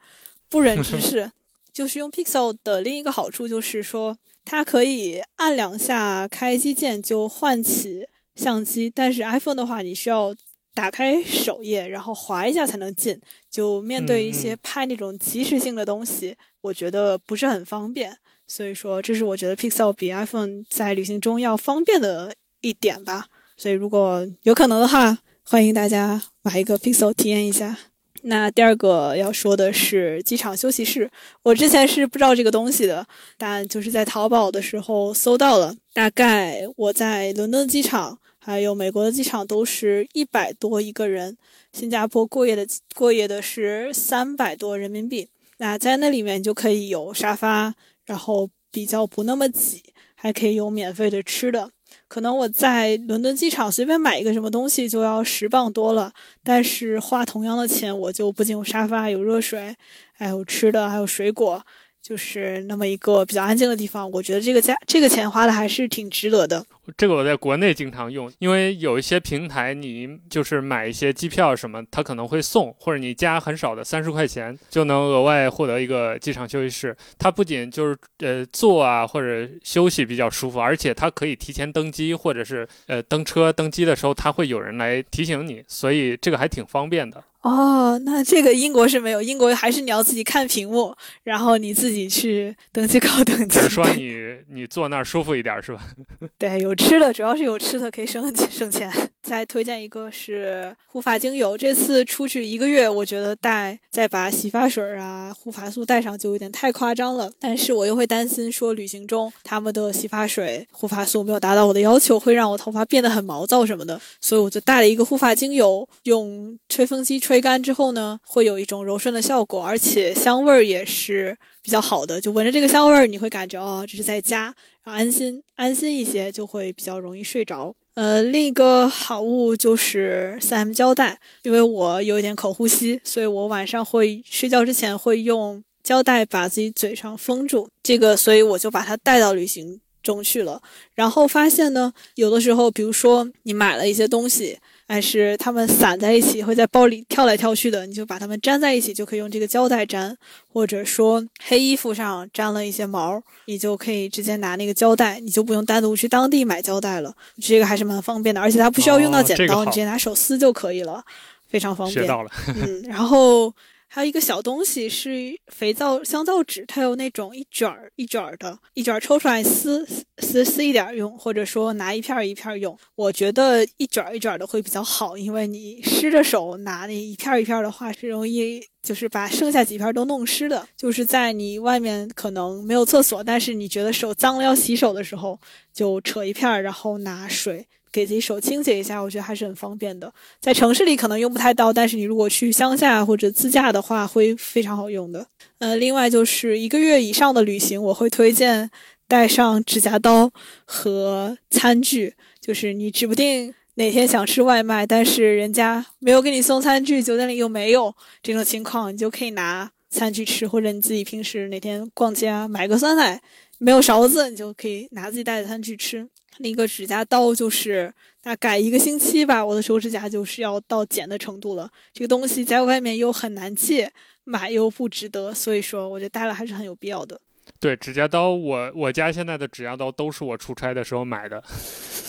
不忍直 视。就是用 Pixel 的另一个好处就是说，它可以按两下开机键就唤起相机，但是 iPhone 的话，你需要打开首页，然后滑一下才能进。就面对一些拍那种即时性的东西，我觉得不是很方便。所以说，这是我觉得 Pixel 比 iPhone 在旅行中要方便的一点吧。所以，如果有可能的话，欢迎大家买一个 Pixel 体验一下。那第二个要说的是机场休息室，我之前是不知道这个东西的，但就是在淘宝的时候搜到了。大概我在伦敦机场还有美国的机场都是一百多一个人，新加坡过夜的过夜的是三百多人民币。那在那里面就可以有沙发，然后比较不那么挤，还可以有免费的吃的。可能我在伦敦机场随便买一个什么东西就要十磅多了，但是花同样的钱，我就不仅有沙发、有热水，还有吃的，还有水果。就是那么一个比较安静的地方，我觉得这个价这个钱花的还是挺值得的。这个我在国内经常用，因为有一些平台，你就是买一些机票什么，它可能会送，或者你加很少的三十块钱就能额外获得一个机场休息室。它不仅就是呃坐啊或者休息比较舒服，而且它可以提前登机，或者是呃登车登机的时候，它会有人来提醒你，所以这个还挺方便的。哦，那这个英国是没有，英国还是你要自己看屏幕，然后你自己去登机口登记。说你你坐那儿舒服一点是吧？对，有吃的，主要是有吃的可以省省钱。再推荐一个是护发精油，这次出去一个月，我觉得带再把洗发水啊、护发素带上就有点太夸张了。但是我又会担心说旅行中他们的洗发水、护发素没有达到我的要求，会让我头发变得很毛躁什么的，所以我就带了一个护发精油，用吹风机吹干之后呢，会有一种柔顺的效果，而且香味儿也是比较好的，就闻着这个香味儿，你会感觉哦，这是在家，然后安心安心一些，就会比较容易睡着。呃，另一个好物就是三 M 胶带，因为我有一点口呼吸，所以我晚上会睡觉之前会用胶带把自己嘴上封住。这个，所以我就把它带到旅行中去了。然后发现呢，有的时候，比如说你买了一些东西。还是它们散在一起，会在包里跳来跳去的，你就把它们粘在一起，就可以用这个胶带粘。或者说黑衣服上粘了一些毛，你就可以直接拿那个胶带，你就不用单独去当地买胶带了。这个还是蛮方便的，而且它不需要用到剪刀，你直接拿手撕就可以了，非常方便。学到了。嗯，然后。还有一个小东西是肥皂香皂纸，它有那种一卷儿一卷儿的，一卷儿抽出来撕撕撕一点用，或者说拿一片一片用。我觉得一卷儿一卷儿的会比较好，因为你湿着手拿那一片一片的话，是容易就是把剩下几片都弄湿的。就是在你外面可能没有厕所，但是你觉得手脏了要洗手的时候，就扯一片，然后拿水。给自己手清洁一下，我觉得还是很方便的。在城市里可能用不太到，但是你如果去乡下或者自驾的话，会非常好用的。呃，另外就是一个月以上的旅行，我会推荐带上指甲刀和餐具。就是你指不定哪天想吃外卖，但是人家没有给你送餐具，酒店里又没有这种情况，你就可以拿。餐具吃，或者你自己平时哪天逛街啊，买个酸奶没有勺子，你就可以拿自己带的餐去吃。另一个指甲刀就是大概一个星期吧，我的手指甲就是要到茧的程度了。这个东西在外面又很难借，买又不值得，所以说我觉得带了还是很有必要的。对，指甲刀，我我家现在的指甲刀都是我出差的时候买的，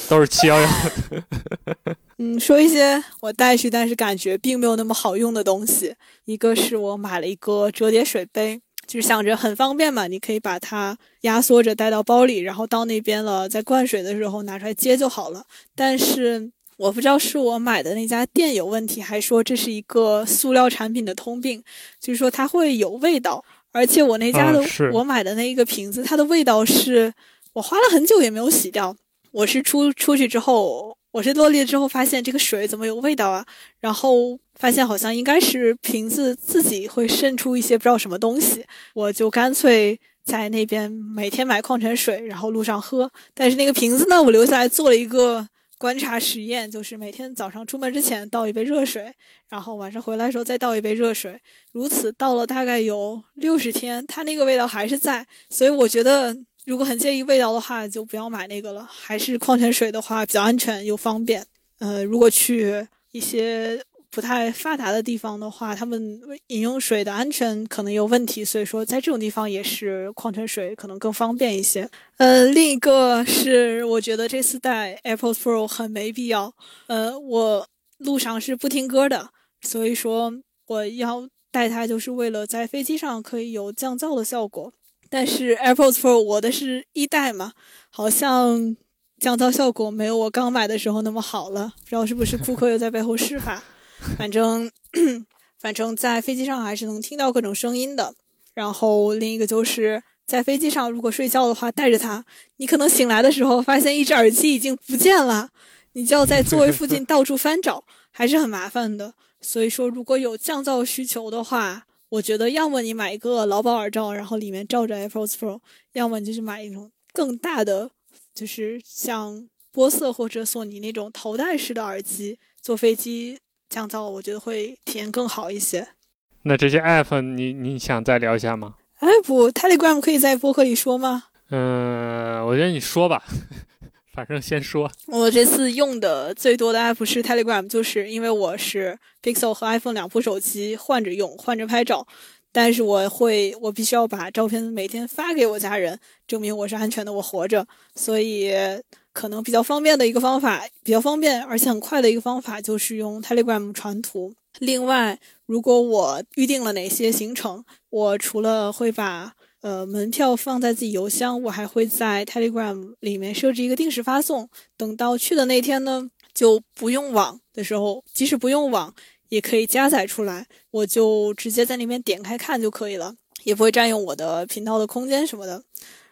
都是七幺幺。嗯，说一些我带去但是感觉并没有那么好用的东西。一个是我买了一个折叠水杯，就是想着很方便嘛，你可以把它压缩着带到包里，然后到那边了在灌水的时候拿出来接就好了。但是我不知道是我买的那家店有问题，还说这是一个塑料产品的通病，就是说它会有味道。而且我那家的我买的那一个瓶子，它的味道是我花了很久也没有洗掉。我是出出去之后，我是落地之后发现这个水怎么有味道啊？然后发现好像应该是瓶子自己会渗出一些不知道什么东西，我就干脆在那边每天买矿泉水，然后路上喝。但是那个瓶子呢，我留下来做了一个。观察实验就是每天早上出门之前倒一杯热水，然后晚上回来的时候再倒一杯热水，如此倒了大概有六十天，它那个味道还是在。所以我觉得，如果很介意味道的话，就不要买那个了。还是矿泉水的话比较安全又方便。呃，如果去一些。不太发达的地方的话，他们饮用水的安全可能有问题，所以说在这种地方也是矿泉水可能更方便一些。呃，另一个是我觉得这次带 AirPods Pro 很没必要。呃，我路上是不听歌的，所以说我要带它就是为了在飞机上可以有降噪的效果。但是 AirPods Pro 我的是一代嘛，好像降噪效果没有我刚买的时候那么好了，不知道是不是库克又在背后施法。反正，反正在飞机上还是能听到各种声音的。然后另一个就是在飞机上，如果睡觉的话，带着它，你可能醒来的时候发现一只耳机已经不见了，你就要在座位附近 到处翻找，还是很麻烦的。所以说，如果有降噪需求的话，我觉得要么你买一个劳保耳罩，然后里面罩着 AirPods Pro，要么你就是买一种更大的，就是像波色或者索尼那种头戴式的耳机，坐飞机。降噪，我觉得会体验更好一些。那这些 app，你你想再聊一下吗？哎，不，Telegram 可以在播客里说吗？嗯，我觉得你说吧，反正先说。我这次用的最多的 app 是 Telegram，就是因为我是 Pixel 和 iPhone 两部手机换着用，换着拍照。但是我会，我必须要把照片每天发给我家人，证明我是安全的，我活着。所以。可能比较方便的一个方法，比较方便而且很快的一个方法就是用 Telegram 传图。另外，如果我预定了哪些行程，我除了会把呃门票放在自己邮箱，我还会在 Telegram 里面设置一个定时发送。等到去的那天呢，就不用网的时候，即使不用网也可以加载出来，我就直接在那边点开看就可以了，也不会占用我的频道的空间什么的。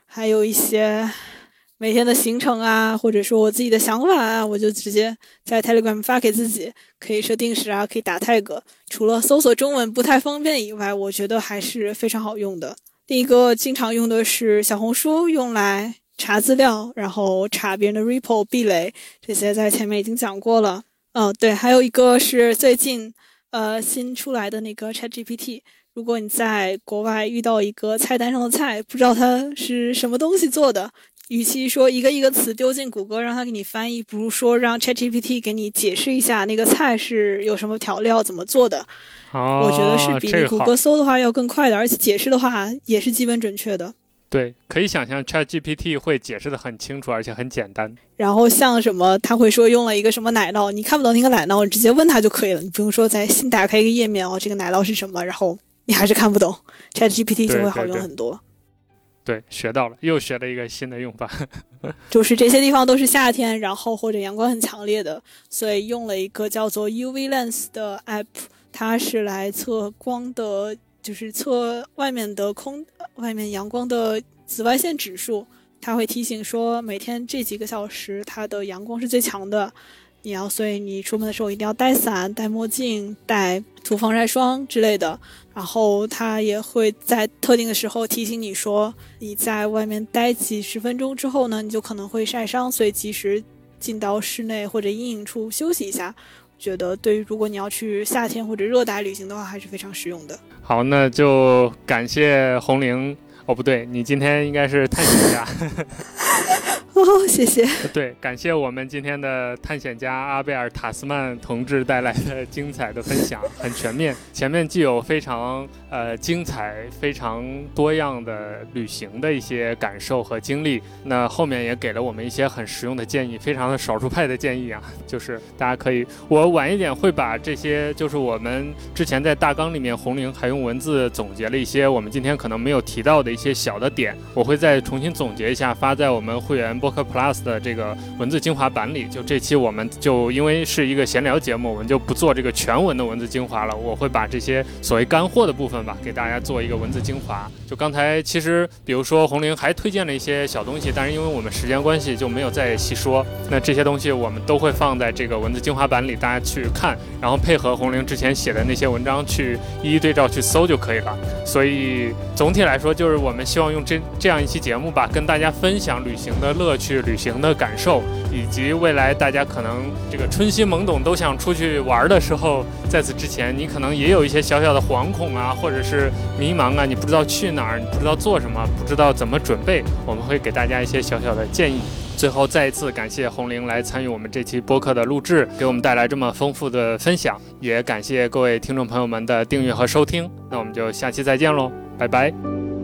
还有一些。每天的行程啊，或者说我自己的想法啊，我就直接在 Telegram 发给自己，可以设定时啊，可以打 tag。除了搜索中文不太方便以外，我觉得还是非常好用的。第一个经常用的是小红书，用来查资料，然后查别人的 repo 壁垒，这些在前面已经讲过了。嗯，对，还有一个是最近呃新出来的那个 ChatGPT。如果你在国外遇到一个菜单上的菜，不知道它是什么东西做的。与其说一个一个词丢进谷歌让它给你翻译，不如说让 ChatGPT 给你解释一下那个菜是有什么调料、怎么做的。我觉得是比谷歌搜的话要更快的，而且解释的话也是基本准确的。对，可以想象 ChatGPT 会解释的很清楚，而且很简单。然后像什么，他会说用了一个什么奶酪，你看不懂那个奶酪，你直接问他就可以了，你不用说再新打开一个页面哦，这个奶酪是什么，然后你还是看不懂，ChatGPT 就会好用很多。对，对学到了，又学了一个新的用法。就是这些地方都是夏天，然后或者阳光很强烈的，所以用了一个叫做 UV Lens 的 app，它是来测光的，就是测外面的空、外面阳光的紫外线指数。它会提醒说，每天这几个小时它的阳光是最强的。你要，所以你出门的时候一定要带伞、戴墨镜、带涂防晒霜之类的。然后它也会在特定的时候提醒你说，你在外面待几十分钟之后呢，你就可能会晒伤，所以及时进到室内或者阴影处休息一下。觉得对于如果你要去夏天或者热带旅行的话，还是非常实用的。好，那就感谢红玲。哦，不对，你今天应该是探险家。哦，谢谢。对，感谢我们今天的探险家阿贝尔塔斯曼同志带来的精彩的分享，很全面。前面既有非常呃精彩、非常多样的旅行的一些感受和经历，那后面也给了我们一些很实用的建议，非常的少数派的建议啊，就是大家可以，我晚一点会把这些，就是我们之前在大纲里面红玲还用文字总结了一些我们今天可能没有提到的一些小的点，我会再重新总结一下，发在我们会员。播客 Plus 的这个文字精华版里，就这期我们就因为是一个闲聊节目，我们就不做这个全文的文字精华了。我会把这些所谓干货的部分吧，给大家做一个文字精华。就刚才其实，比如说红玲还推荐了一些小东西，但是因为我们时间关系就没有再细说。那这些东西我们都会放在这个文字精华版里，大家去看，然后配合红玲之前写的那些文章去一一对照去搜就可以了。所以总体来说，就是我们希望用这这样一期节目吧，跟大家分享旅行的乐。趣旅行的感受，以及未来大家可能这个春心懵懂都想出去玩的时候，在此之前，你可能也有一些小小的惶恐啊，或者只是迷茫啊，你不知道去哪儿，你不知道做什么，不知道怎么准备，我们会给大家一些小小的建议。最后再一次感谢红玲来参与我们这期播客的录制，给我们带来这么丰富的分享，也感谢各位听众朋友们的订阅和收听。那我们就下期再见喽，拜拜。